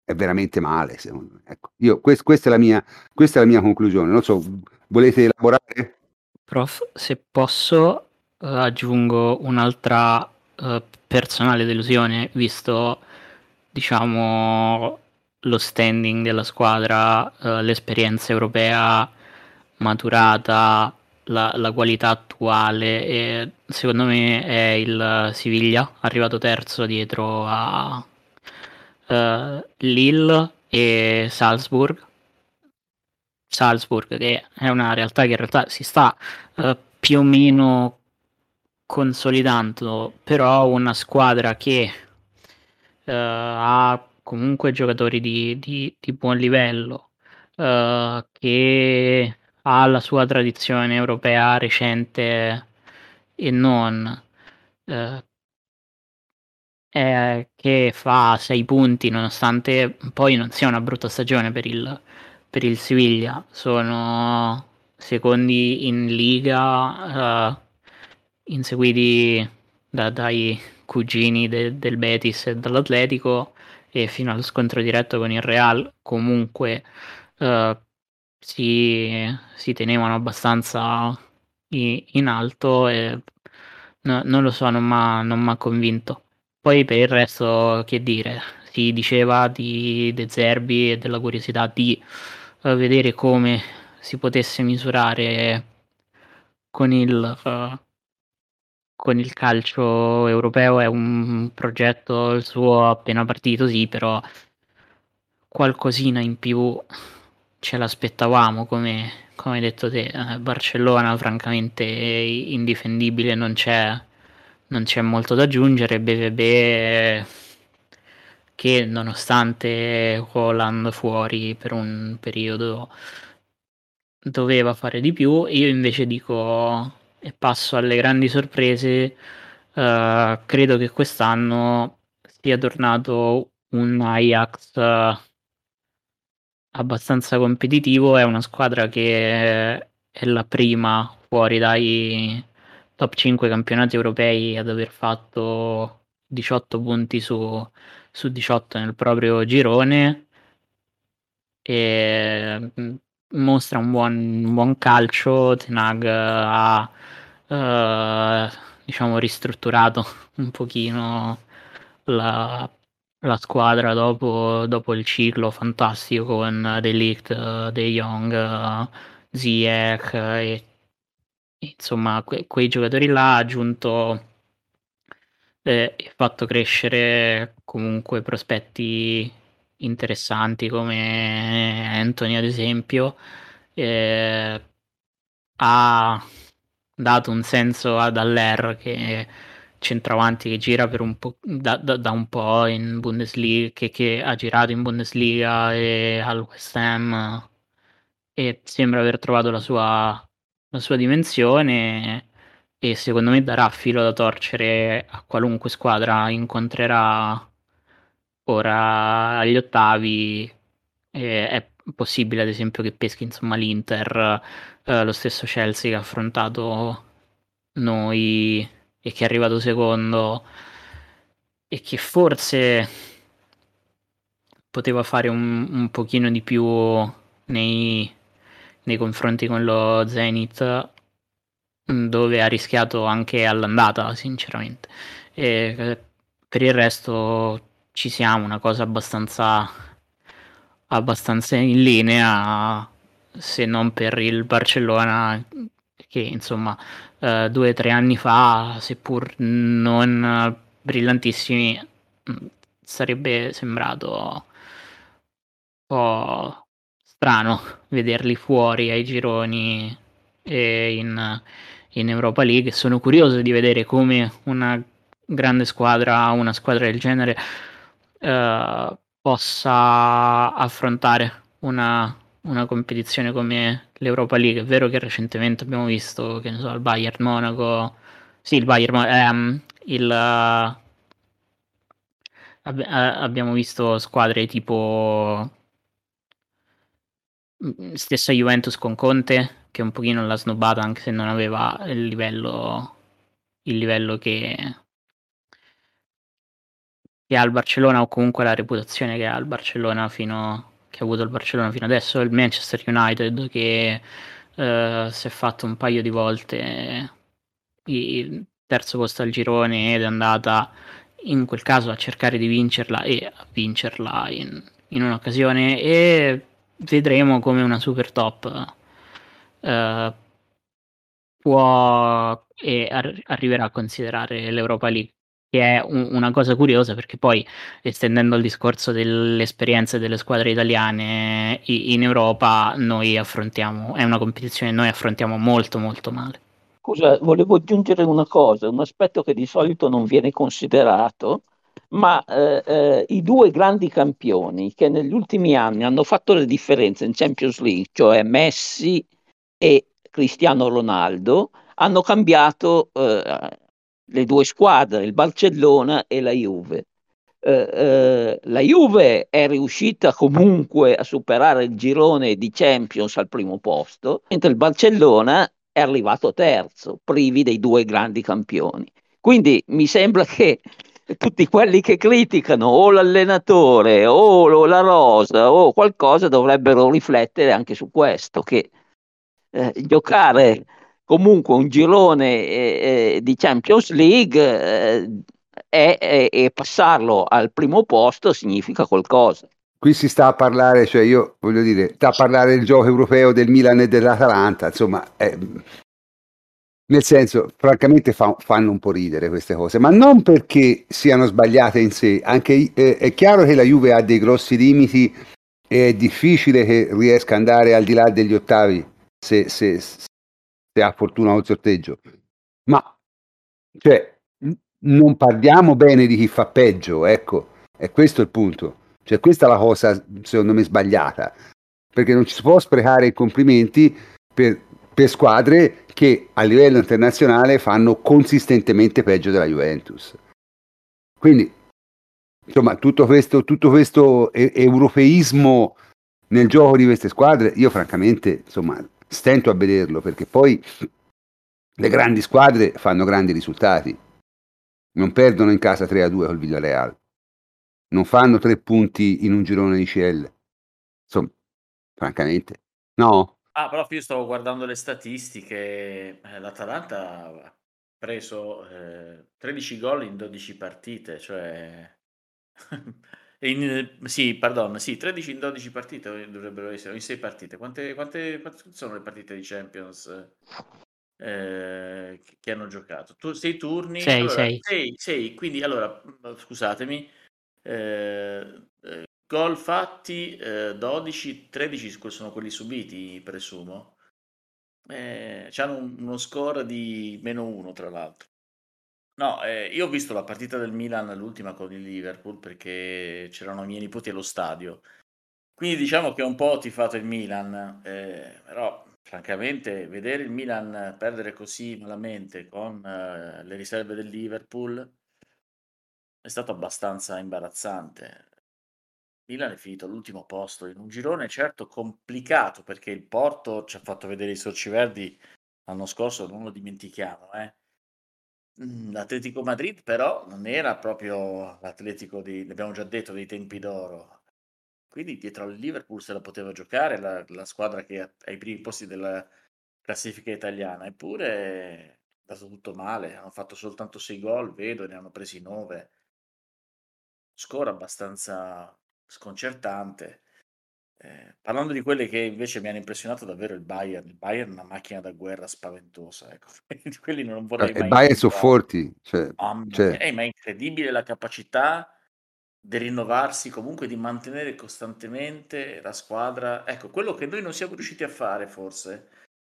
è veramente male, secondo me. Ecco, io, quest, questa, è la mia, questa è la mia conclusione. Non so, volete elaborare?
Prof, se posso, uh, aggiungo un'altra uh, personale delusione, visto, diciamo, lo standing della squadra, uh, l'esperienza europea maturata, la, la, qualità attuale. E secondo me è il Siviglia, arrivato terzo dietro a uh, Lille e Salzburg. Salzburg, che è una realtà che in realtà si sta uh, più o meno consolidando, però una squadra che uh, ha comunque giocatori di, di, di buon livello, uh, che ha la sua tradizione europea recente e non, uh, eh, che fa 6 punti nonostante poi non sia una brutta stagione per il, per il Siviglia sono secondi in Liga, uh, inseguiti da, dai cugini de, del Betis e dall'Atletico e fino allo scontro diretto con il Real comunque uh, si, si, tenevano abbastanza in alto e no, non lo so, non mi ha convinto. Poi per il resto, che dire, si diceva di De Zerbi e della curiosità di uh, vedere come si potesse misurare con il, uh, con il calcio europeo. È un progetto il suo appena partito, sì, però qualcosina in più ce l'aspettavamo, come, come hai detto te. Eh, Barcellona, francamente, è indifendibile, non c'è, non c'è molto da aggiungere. BVB che nonostante Holland fuori per un periodo doveva fare di più, io invece dico e passo alle grandi sorprese. Uh, credo che quest'anno sia tornato un Ajax uh, abbastanza competitivo. È una squadra che è la prima fuori dai top 5 campionati europei ad aver fatto 18 punti su, su 18 nel proprio girone. E mm, mostra un buon, un buon calcio. Tenag ha uh, diciamo ristrutturato un pochino la, la squadra dopo, dopo, il ciclo fantastico con Delict, De Jong, Ziyech e insomma que- quei giocatori là ha aggiunto e fatto crescere comunque prospetti interessanti come Anthony ad esempio eh, ha dato un senso ad Aller che centravanti che gira per un po', da, da, da un po' in Bundesliga che, che, ha girato in Bundesliga e al West Ham e sembra aver trovato la sua, la sua dimensione e secondo me darà filo da torcere a qualunque squadra incontrerà ora agli ottavi eh, è possibile ad esempio che peschi insomma l'Inter eh, lo stesso Chelsea che ha affrontato noi e che è arrivato secondo e che forse poteva fare un, un pochino di più nei, nei confronti con lo Zenith dove ha rischiato anche all'andata sinceramente. E eh, per il resto ci siamo una cosa abbastanza abbastanza in linea se non per il Barcellona che insomma eh, due o tre anni fa seppur non brillantissimi sarebbe sembrato un po' strano vederli fuori ai gironi e in, in Europa League. Sono curioso di vedere come una grande squadra, una squadra del genere, eh, possa affrontare una, una, competizione come l'Europa League. È vero che recentemente abbiamo visto, che ne so, il Bayern Monaco, sì, il Bayern, ehm, il, uh, ab- abbiamo visto squadre tipo stessa Juventus con Conte che un pochino l'ha snobbata anche se non aveva il livello, il livello che, che ha il Barcellona o comunque la reputazione che ha il Barcellona fino che ha avuto il Barcellona fino adesso. Il Manchester United che uh, si è fatto un paio di volte il terzo posto al girone ed è andata in quel caso a cercare di vincerla e a vincerla in, in un'occasione. E vedremo come una super top uh, può e ar- arriverà a considerare l'Europa League, che è un- una cosa curiosa perché poi, estendendo il discorso dell'esperienza delle squadre italiane in Europa, noi affrontiamo, è una competizione che noi affrontiamo molto molto male.
Scusa, volevo aggiungere una cosa, un aspetto che di solito non viene considerato, ma eh, eh, i due grandi campioni che negli ultimi anni hanno fatto le differenze in Champions League, cioè Messi e Cristiano Ronaldo hanno cambiato eh, le due squadre, il Barcellona e la Juve. eh, eh, la Juve è riuscita comunque a superare il girone di Champions al primo posto, mentre il Barcellona è arrivato terzo, privi dei due grandi campioni. Quindi mi sembra che tutti quelli che criticano o l'allenatore o la rosa o qualcosa dovrebbero riflettere anche su questo, che eh, giocare comunque un girone eh, eh di Champions League eh, e, e, passarlo al primo posto significa qualcosa.
Qui si sta a parlare, cioè io voglio dire, sta a parlare del gioco europeo del Milan e dell'Atalanta, insomma, eh, nel senso, francamente fa, fanno un po' ridere queste cose, ma non perché siano sbagliate in sé, anche eh, è chiaro che la Juve ha dei grossi limiti e è difficile che riesca ad andare al di là degli ottavi se, se, se ha fortuna o sorteggio, ma cioè, non parliamo bene di chi fa peggio, ecco, è questo il punto. Cioè, questa è la cosa, secondo me, sbagliata, perché non ci si può sprecare i complimenti per, per squadre che a livello internazionale fanno consistentemente peggio della Juventus. Quindi, insomma, tutto questo, tutto questo europeismo nel gioco di queste squadre, io francamente, insomma, stento a vederlo, perché poi le grandi squadre fanno grandi risultati non perdono in casa 3 a 2 col Villarreal. Non fanno tre punti in un girone di CL. Insomma, francamente, no.
Ah, però io stavo guardando le statistiche. Eh, L'Atalanta ha preso eh, 13 gol in 12 partite, cioè... in, sì, pardon, sì, 13 in 12 partite dovrebbero essere, in 6 partite. Quante, quante, quante sono le partite di Champions? eh, che hanno giocato. Tu, sei turni?
6,
allora,
6.
Sei, sei, quindi allora, scusatemi, eh, eh, gol fatti eh, 12, 13 sono quelli subiti, presumo. Eh, hanno un, uno score di meno 1, tra l'altro. No, eh, io ho visto la partita del Milan, l'ultima con il Liverpool, perché c'erano i miei nipoti allo stadio. Quindi diciamo che un po' ho tifato il Milan, eh, però francamente, vedere il Milan perdere così malamente con eh, le riserve del Liverpool è stato abbastanza imbarazzante. Il Milan è finito all'ultimo posto in un girone certo complicato perché il Porto ci ha fatto vedere i sorci verdi l'anno scorso, non lo dimentichiamo. Eh. Mm, L'Atletico Madrid però non era proprio l'Atletico di, l'abbiamo già detto, dei tempi d'oro. Quindi dietro al Liverpool se la poteva giocare la, la squadra che è ai primi posti della classifica italiana, eppure è andato tutto male, hanno fatto soltanto 6 gol, vedo, ne hanno presi 9. Score abbastanza sconcertante. Eh, parlando di quelle che invece mi hanno impressionato davvero il Bayern, il Bayern è una macchina da guerra spaventosa, ecco. di quelli non vorrei
eh,
mai...
Il Bayern sono forti, cioè,
Mamma
cioè...
Eh, ma è incredibile la capacità di rinnovarsi, comunque di mantenere costantemente la squadra. Ecco, quello che noi non siamo riusciti a fare forse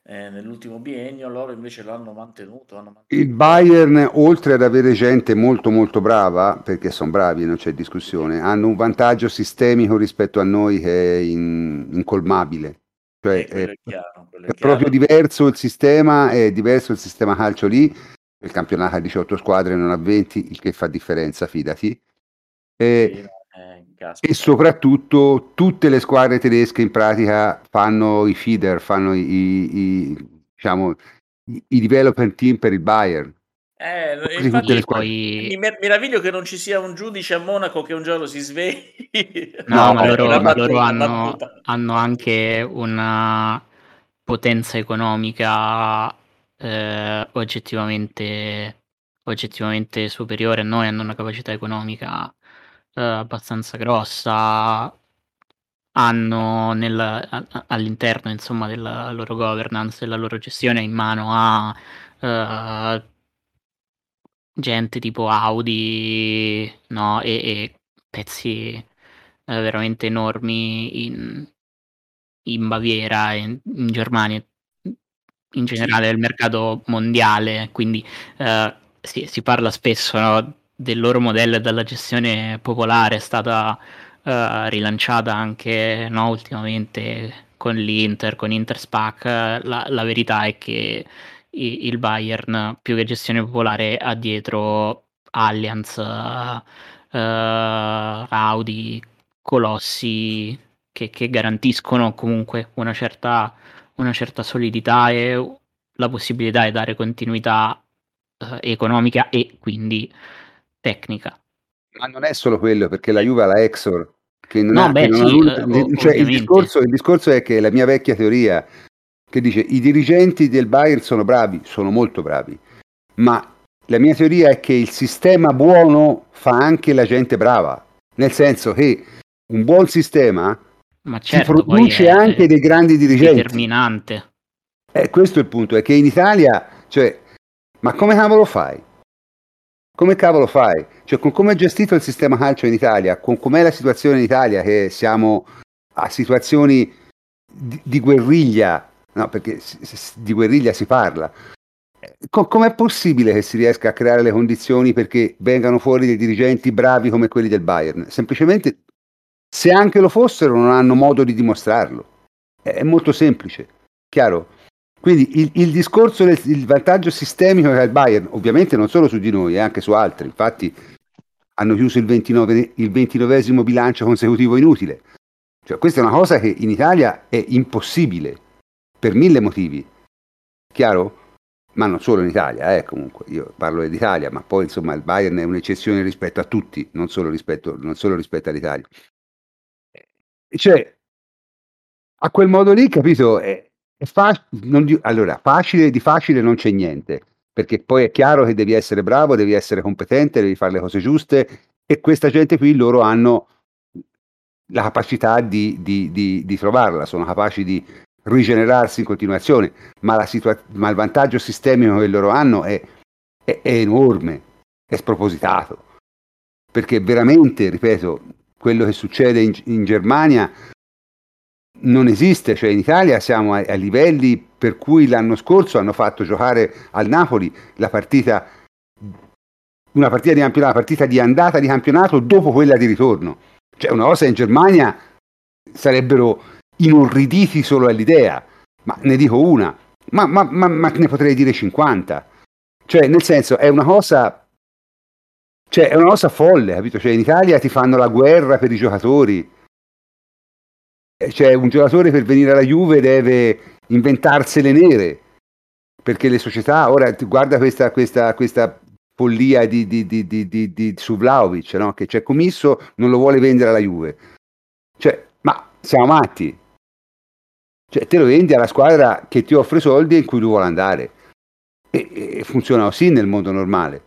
eh, nell'ultimo biennio, loro invece l'hanno mantenuto, hanno mantenuto.
Il Bayern, oltre ad avere gente molto molto brava, perché sono bravi, non c'è discussione, hanno un vantaggio sistemico rispetto a noi che è in, incolmabile. Cioè,
Eh,
è,
chiaro, è
è proprio diverso il sistema, è diverso il sistema calcio lì. Il campionato ha 18 squadre, non ha 20, il che fa differenza, fidati. E,
Sì, no, eh,
e
caspita.
soprattutto tutte le squadre tedesche in pratica fanno i feeder, fanno i, i- i- diciamo, i, i development team per il Bayern.
Eh, infatti
le
Sì,
squadre.
mi
poi...
mer- meraviglio che non ci sia un giudice a Monaco che un giorno si svegli.
No,
No,
ma loro, ma loro
battuta,
hanno,
battuta.
hanno anche una potenza economica eh, oggettivamente, oggettivamente superiore a noi, hanno una capacità economica eh, abbastanza grossa, hanno nel- a- all'interno insomma della loro governance, della loro gestione in mano a eh, gente tipo Audi, no, e, e pezzi eh, veramente enormi in, in Baviera, in, in Germania, in generale nel mercato mondiale, quindi eh, si, si parla spesso no, del loro modello e della gestione popolare, è stata eh, rilanciata anche no, ultimamente con l'Inter, con Interspac, la, la verità è che i- il Bayern più che gestione popolare ha dietro Allianz, Audi, colossi che, che, garantiscono comunque una certa, una certa solidità e la possibilità di dare continuità uh, economica e quindi tecnica.
Ma non è solo quello, perché la Juve ha la Exor, che non,
no,
ha,
beh,
che non
sì,
ha nulla, cioè, il, discorso, il discorso è che la mia vecchia teoria, che dice i dirigenti del Bayern sono bravi, sono molto bravi, ma la mia teoria è che il sistema buono fa anche la gente brava, nel senso che un buon sistema
ma certo,
produce
è,
anche dei grandi dirigenti.
Determinante.
Eh, questo è il punto, è che in Italia, cioè, ma come cavolo fai? Come cavolo fai? Cioè, con come è gestito il sistema calcio in Italia, con com'è la situazione in Italia, che siamo a situazioni di, di guerriglia, no, perché di guerriglia si parla. Com- com'è possibile che si riesca a creare le condizioni perché vengano fuori dei dirigenti bravi come quelli del Bayern? Semplicemente, se anche lo fossero, non hanno modo di dimostrarlo. È molto semplice, chiaro? Quindi il, il discorso del il vantaggio sistemico che ha il Bayern, ovviamente non solo su di noi, eh, anche su altri, infatti hanno chiuso il, 29, il 29 bilancio consecutivo inutile. Cioè, questa è una cosa che in Italia è impossibile, per mille motivi. Chiaro? Ma non solo in Italia, eh, comunque, io parlo dell'Italia, ma poi insomma il Bayern è un'eccezione rispetto a tutti, non solo rispetto, non solo rispetto all'Italia. Cioè, a quel modo lì, capito, è, fac- di- allora, facile di facile non c'è niente, perché poi è chiaro che devi essere bravo, devi essere competente, devi fare le cose giuste e questa gente qui loro hanno la capacità di, di, di, di trovarla, sono capaci di rigenerarsi in continuazione, ma, situa- ma il vantaggio sistemico che loro hanno è, è, è enorme, è spropositato, perché veramente, ripeto, quello che succede in, in Germania non esiste, cioè in Italia siamo a, a, livelli per cui l'anno scorso hanno fatto giocare al Napoli la partita, una partita di campionato, una partita di andata di campionato dopo quella di ritorno. Cioè una cosa in Germania sarebbero inorriditi solo all'idea, ma ne dico una, ma, ma, ma, ma ne potrei dire 50. Cioè nel senso è una cosa... Cioè, è una cosa folle, capito? Cioè, in Italia ti fanno la guerra per i giocatori, cioè un giocatore per venire alla Juve deve inventarsele nere perché le società ora guarda questa, questa, questa follia di, di, di, di, di, di Suvlaovic no? che c'è commisso non lo vuole vendere alla Juve. Cioè ma siamo matti. Cioè te lo vendi alla squadra che ti offre soldi e in cui lui vuole andare. E, e funziona così nel mondo normale.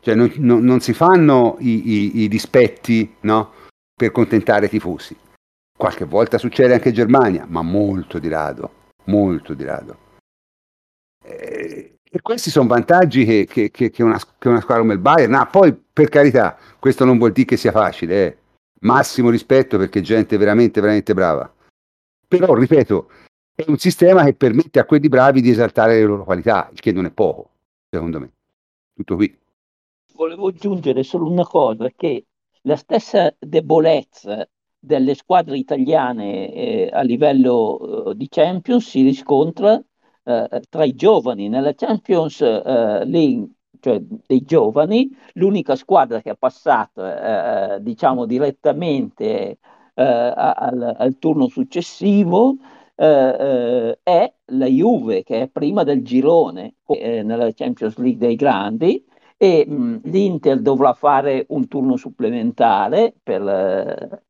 Cioè non, non, non si fanno i, i, i dispetti no? per contentare i tifosi Qualche volta succede anche in Germania, ma molto di rado, molto di rado. Eh, e questi sono vantaggi che, che, che, che, una, che una squadra come il Bayern ha. Poi, per carità, questo non vuol dire che sia facile, eh. massimo rispetto perché gente veramente, veramente brava. Però, ripeto, è un sistema che permette a quelli bravi di esaltare le loro qualità, il che non è poco, secondo me. Tutto qui.
Volevo aggiungere solo una cosa, che la stessa debolezza delle squadre italiane eh, a livello eh, di Champions si riscontra eh, tra i giovani. Nella Champions eh, League, cioè dei giovani, l'unica squadra che ha passato eh, eh, diciamo direttamente al, al, turno successivo è la Juve che è prima del girone nella Champions League dei grandi e mh, l'Inter dovrà fare un turno supplementare per,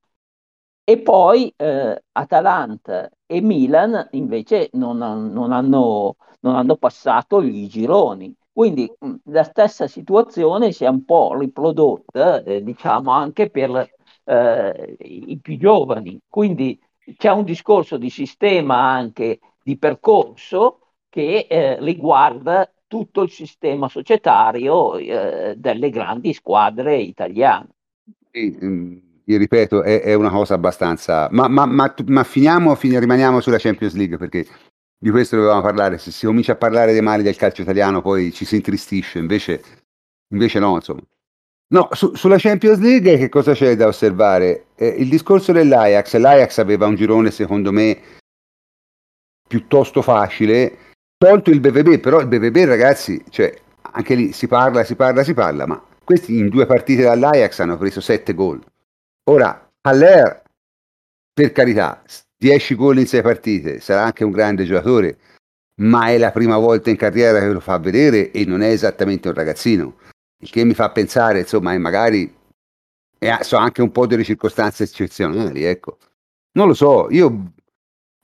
e poi eh, Atalanta e Milan invece non, non, hanno, non hanno, passato i gironi. Quindi mh, la stessa situazione si è un po' riprodotta, eh, diciamo, anche per eh, i più giovani. Quindi c'è un discorso di sistema anche di percorso che eh, riguarda tutto il sistema societario eh, delle grandi squadre italiane.
Sì, mm, ripeto, è, è una cosa abbastanza... Ma, ma, ma, ma finiamo, fin- rimaniamo sulla Champions League perché di questo dovevamo parlare. Se si comincia a parlare dei mali del calcio italiano poi ci si intristisce, invece, invece no, insomma. No, su, sulla Champions League che cosa c'è da osservare? Eh, il discorso dell'Ajax, l'Ajax aveva un girone secondo me piuttosto facile, tolto il BVB, però il BVB ragazzi, cioè, anche lì si parla, si parla, si parla, ma questi in due partite dall'Ajax hanno preso 7 gol. Ora, Haller, per carità, 10 gol in 6 partite, sarà anche un grande giocatore, ma è la prima volta in carriera che lo fa vedere e non è esattamente un ragazzino. Il che mi fa pensare, insomma, e magari e sono anche un po' delle circostanze eccezionali, ecco. Non lo so, io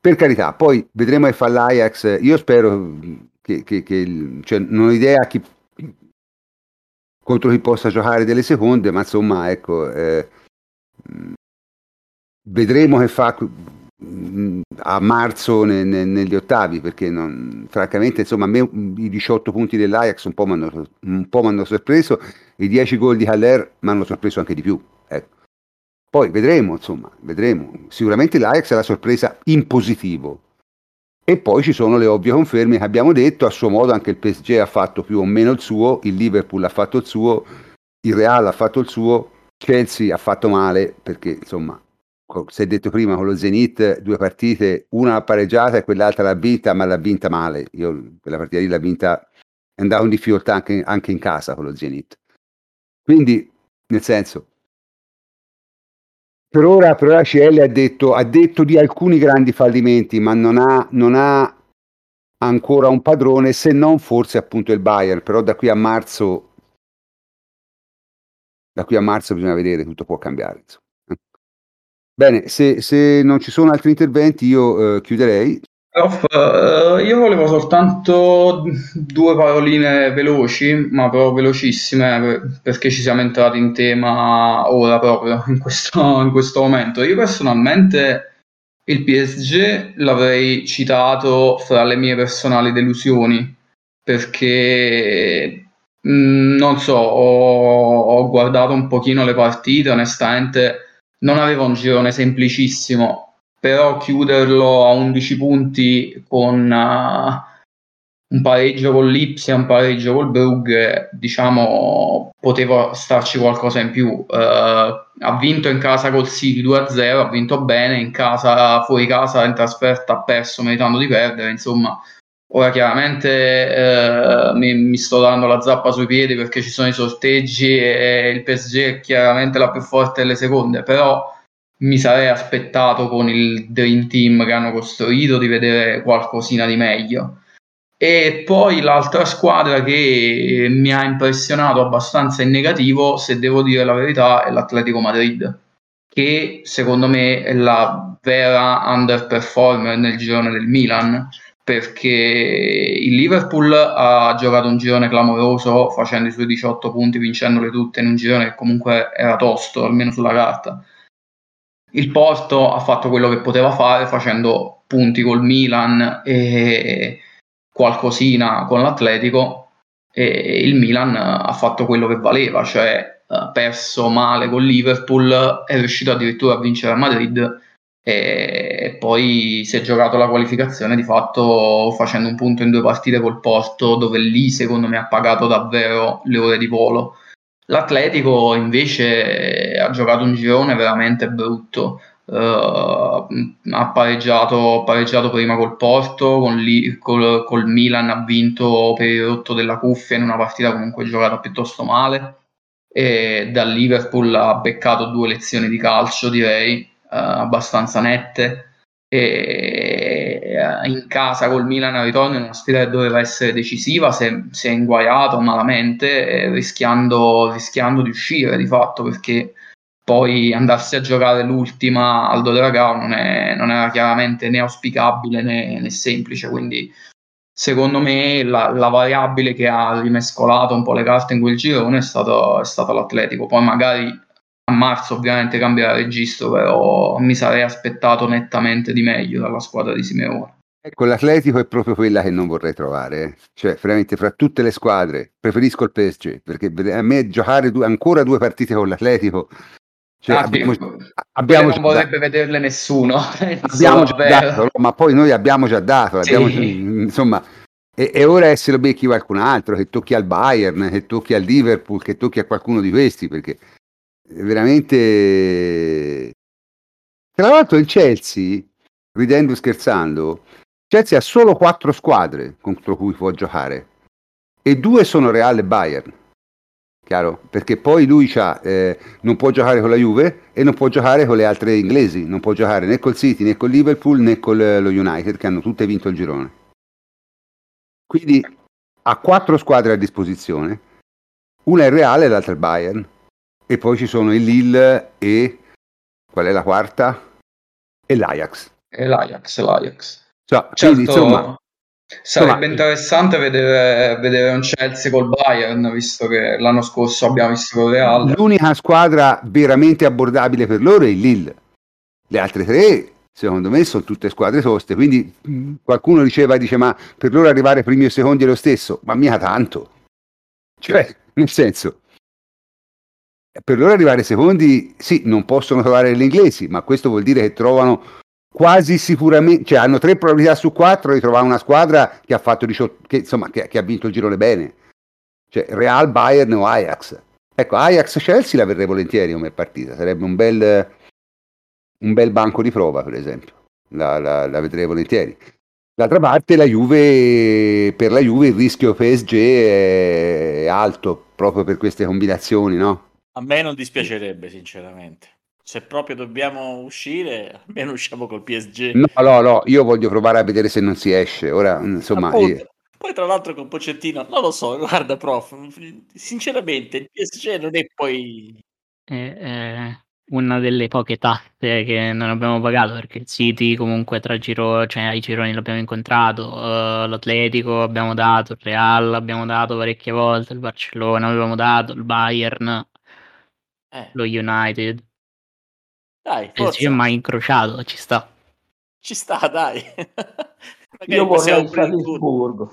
per carità, poi vedremo che fa l'Ajax, io spero che, che, che cioè, non ho idea chi, contro chi possa giocare delle seconde, ma insomma, ecco, eh, vedremo che fa a marzo ne, ne, negli ottavi perché non, francamente insomma a me i 18 punti dell'Ajax un po' mi hanno sorpreso i 10 gol di Haller mi hanno sorpreso anche di più ecco. poi vedremo insomma vedremo sicuramente l'Ajax è la sorpresa in positivo e poi ci sono le ovvie conferme che abbiamo detto a suo modo anche il PSG ha fatto più o meno il suo il Liverpool ha fatto il suo il Real ha fatto il suo Chelsea ha fatto male perché insomma si è detto prima con lo Zenit due partite, una pareggiata e quell'altra l'ha vinta, ma l'ha vinta male. Io quella partita lì l'ha vinta, è andato in difficoltà anche, anche in casa con lo Zenit. Quindi, nel senso, per ora, per ora CL ha detto, ha detto di alcuni grandi fallimenti, ma non ha, non ha ancora un padrone, se non forse appunto il Bayern, però da qui a marzo da qui a marzo bisogna vedere, tutto può cambiare. Insomma. Bene, se, se non ci sono altri interventi io eh, chiuderei.
Prof, eh, io volevo soltanto due paroline veloci, ma proprio velocissime, perché ci siamo entrati in tema ora proprio, in questo, in questo momento. Io personalmente il PSG l'avrei citato fra le mie personali delusioni, perché mm, non so, ho, ho guardato un pochino le partite, onestamente non aveva un girone semplicissimo, però chiuderlo a 11 punti con uh, un pareggio con l'Ipsia, un pareggio col Brugge, diciamo, poteva starci qualcosa in più. Uh, ha vinto in casa col City 2-0, ha vinto bene, in casa, fuori casa, in trasferta ha perso meritando di perdere, insomma. Ora chiaramente eh, mi, mi, sto dando la zappa sui piedi perché ci sono i sorteggi e il PSG è chiaramente la più forte delle seconde, però mi sarei aspettato con il Dream Team che hanno costruito di vedere qualcosina di meglio. E poi l'altra squadra che mi ha impressionato abbastanza in negativo, se devo dire la verità, è l'Atletico Madrid, che secondo me è la vera underperformer nel girone del Milan perché il Liverpool ha giocato un girone clamoroso facendo i suoi 18 punti, vincendole tutte in un girone che comunque era tosto, almeno sulla carta. Il Porto ha fatto quello che poteva fare facendo punti col Milan e qualcosina con l'Atletico e il Milan ha fatto quello che valeva, cioè ha perso male con Liverpool, è riuscito addirittura a vincere a Madrid e poi si è giocato la qualificazione di fatto facendo un punto in due partite col Porto dove lì secondo me ha pagato davvero le ore di volo. l'Atletico invece ha giocato un girone veramente brutto. Uh, ha pareggiato, pareggiato, prima col Porto con lì, col, col Milan ha vinto per il rotto della cuffia in una partita comunque giocata piuttosto male. E dal Liverpool ha beccato due lezioni di calcio direi abbastanza nette. E eh, in casa col Milan a ritorno in una sfida che doveva essere decisiva si è, si è inguaiato malamente eh, rischiando, rischiando, di uscire di fatto perché poi andarsi a giocare l'ultima al Dodragao non, non era chiaramente né auspicabile né, né semplice. Quindi secondo me la, la, variabile che ha rimescolato un po' le carte in quel girone è stato, è stato l'Atletico. Poi magari a marzo ovviamente cambierà registro, però mi sarei aspettato nettamente di meglio dalla squadra di Simeone.
Ecco, l'Atletico è proprio quella che non vorrei trovare, cioè veramente fra tutte le squadre preferisco il PSG, perché a me giocare due, ancora due partite con l'Atletico
cioè, ah, abbiamo, abbiamo non vorrebbe dato. vederle nessuno.
abbiamo già dato, ma poi noi abbiamo già dato, abbiamo, sì. insomma, e, e, ora se lo becchi qualcun altro, che tocchi al Bayern, che tocchi al Liverpool, che tocchi a qualcuno di questi, perché veramente tra l'altro il Chelsea ridendo e scherzando Chelsea ha solo quattro squadre contro cui può giocare e due sono Real e Bayern chiaro? Perché poi lui eh, non può giocare con la Juve e non può giocare con le altre inglesi, non può giocare né col City né col Liverpool né con lo United che hanno tutte vinto il girone. Quindi ha quattro squadre a disposizione, una è il Reale e l'altra è Bayern e poi ci sono il Lille e qual è la quarta? E l'Ajax.
E l'Ajax, l'Ajax.
Cioè,
certo,
quindi, insomma,
sarebbe
insomma,
interessante vedere, vedere, un Chelsea col Bayern, visto che l'anno scorso abbiamo visto con Real.
L'unica squadra veramente abbordabile per loro è il Lille. Le altre tre, secondo me, sono tutte squadre toste. Quindi qualcuno diceva, dice, ma per loro arrivare primi o secondi è lo stesso. Ma mica tanto. Cioè, nel senso, per loro arrivare secondi, sì, non possono trovare gli inglesi, ma questo vuol dire che trovano quasi sicuramente, cioè hanno tre probabilità su quattro di trovare una squadra che ha fatto 18, che, insomma, che, che ha vinto il girone bene. Cioè Real, Bayern o Ajax. Ecco, Ajax-Chelsea la verrei volentieri come partita, sarebbe un bel, un bel banco di prova, per esempio. La, la, la vedrei volentieri. D'altra parte la Juve, per la Juve il rischio PSG è alto proprio per queste combinazioni, no?
A me non dispiacerebbe, sinceramente. Se proprio dobbiamo uscire, almeno usciamo col PSG.
No, no, no, io voglio provare a vedere se non si esce. Ora, insomma,
io... Poi tra l'altro con Pocettino, non lo so, guarda prof, sinceramente il PSG non è poi...
È, è una delle poche tasse che non abbiamo pagato perché il City comunque tra giro, cioè ai gironi l'abbiamo incontrato, uh, l'Atletico abbiamo dato, il Real abbiamo dato parecchie volte, il Barcellona avevamo dato, il Bayern
Eh,
lo United.
dai,
PSG è
forza,
mai incrociato, ci sta.
ci sta, dai.
Io vorrei
prendere tutto.
Salisburgo.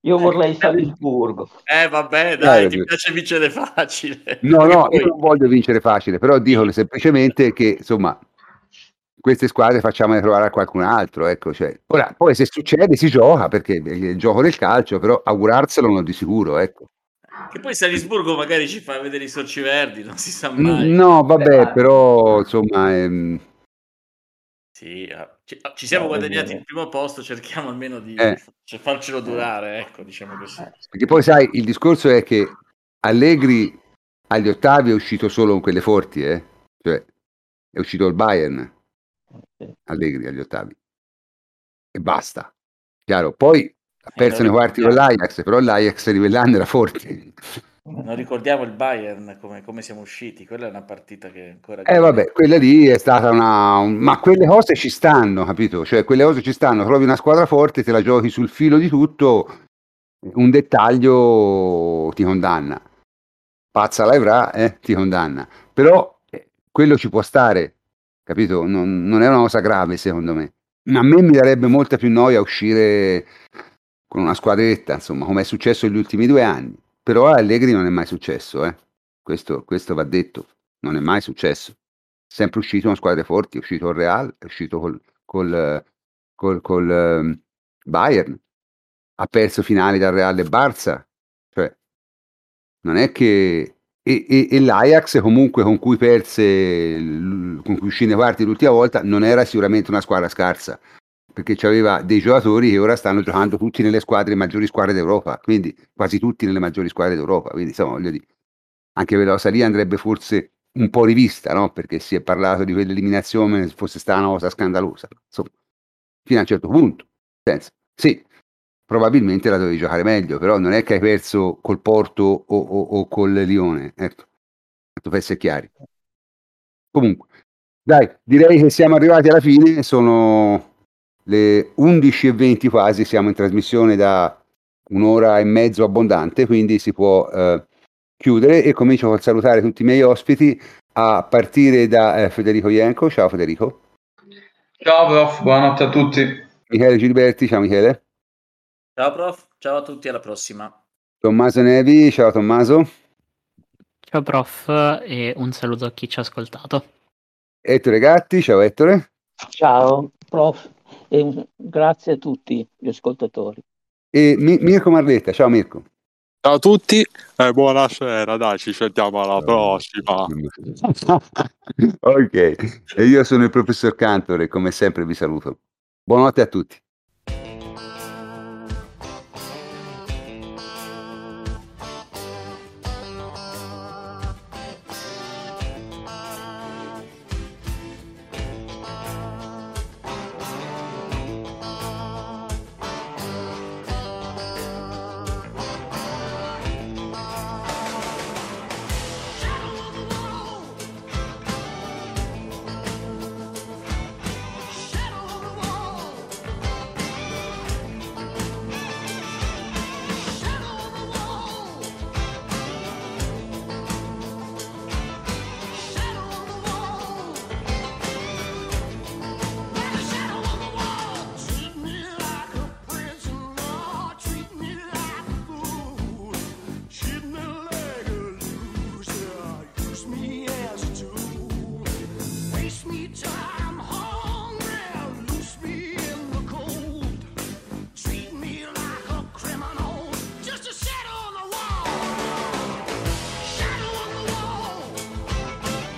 Io vorrei Salisburgo.
Eh, vabbè,
Dai,
dai, ti piace vincere facile.
No, no,
poi-
io non voglio vincere facile, però dico semplicemente che, insomma, queste squadre facciamole trovare a qualcun altro, ecco, cioè. Ora, poi se succede si gioca, perché è il gioco del calcio, però augurarselo non di sicuro, ecco.
Che poi Salisburgo magari ci fa vedere i sorci verdi, non si sa mai.
No, vabbè, però, insomma, ehm,
Sì, eh, ci, ci siamo
No,
guadagnati il primo posto, cerchiamo almeno di
Eh.
cioè, farcelo durare, ecco, diciamo così.
perché poi sai, il discorso è che Allegri agli ottavi è uscito solo con quelle forti, eh? Cioè, è uscito il Bayern, Allegri agli ottavi. E basta. Chiaro, poi ha perso nei quarti con l'Ajax, però l'Ajax rivellando era forte.
Non ricordiamo il Bayern come, come siamo usciti, quella è una partita che ancora...
Eh vabbè, quella lì è stata una... un- Ma quelle cose ci stanno, capito? Cioè quelle cose ci stanno, trovi una squadra forte, te la giochi sul filo di tutto, un dettaglio ti condanna. Pazza l'avrà, eh, ti condanna. Però eh, quello ci può stare, capito? Non, non è una cosa grave secondo me. A me mi darebbe molta più noia uscire con una squadretta, insomma, come è successo negli ultimi due anni. Però a Allegri non è mai successo, eh. Questo, questo va detto, non è mai successo. Sempre uscito con squadre forti, è uscito il Real, è uscito col, col, col, col, ehm, Bayern, ha perso finali dal Real e Barça, cioè non è che... E, e- e l'Ajax comunque con cui perse, con cui uscì nei quarti l'ultima volta, non era sicuramente una squadra scarsa, perché aveva dei giocatori che ora stanno giocando tutti nelle squadre, maggiori squadre d'Europa, quindi quasi tutti nelle maggiori squadre d'Europa, quindi insomma voglio dire, anche per la cosa lì andrebbe forse un po' rivista, no? Perché si è parlato di quell'eliminazione fosse stata una cosa scandalosa, insomma, fino a un certo punto, senso, sì, probabilmente la dovevi giocare meglio, però non è che hai perso col Porto o, o, o col Lione, ecco, tanto per essere chiari. Comunque, dai, direi che siamo arrivati alla fine, sono le 11.20 quasi, siamo in trasmissione da un'ora e mezzo abbondante, quindi si può eh, chiudere e comincio col salutare tutti i miei ospiti a partire da eh, Federico Ienco, ciao Federico,
Ciao prof, buonanotte a tutti.
Michele Gilberti, ciao Michele,
Ciao prof, ciao a tutti, alla prossima.
Tommaso Nevi, ciao Tommaso,
Ciao prof e un saluto a chi ci ha ascoltato.
Ettore Gatti, ciao Ettore,
Ciao, prof, e un- grazie a tutti gli ascoltatori.
e Mi- Mirko Marletta, ciao Mirko.
Ciao a tutti e buonasera, dai, ci sentiamo alla prossima.
ok, e io sono il professor Cantor e come sempre vi saluto. Buonanotte a tutti.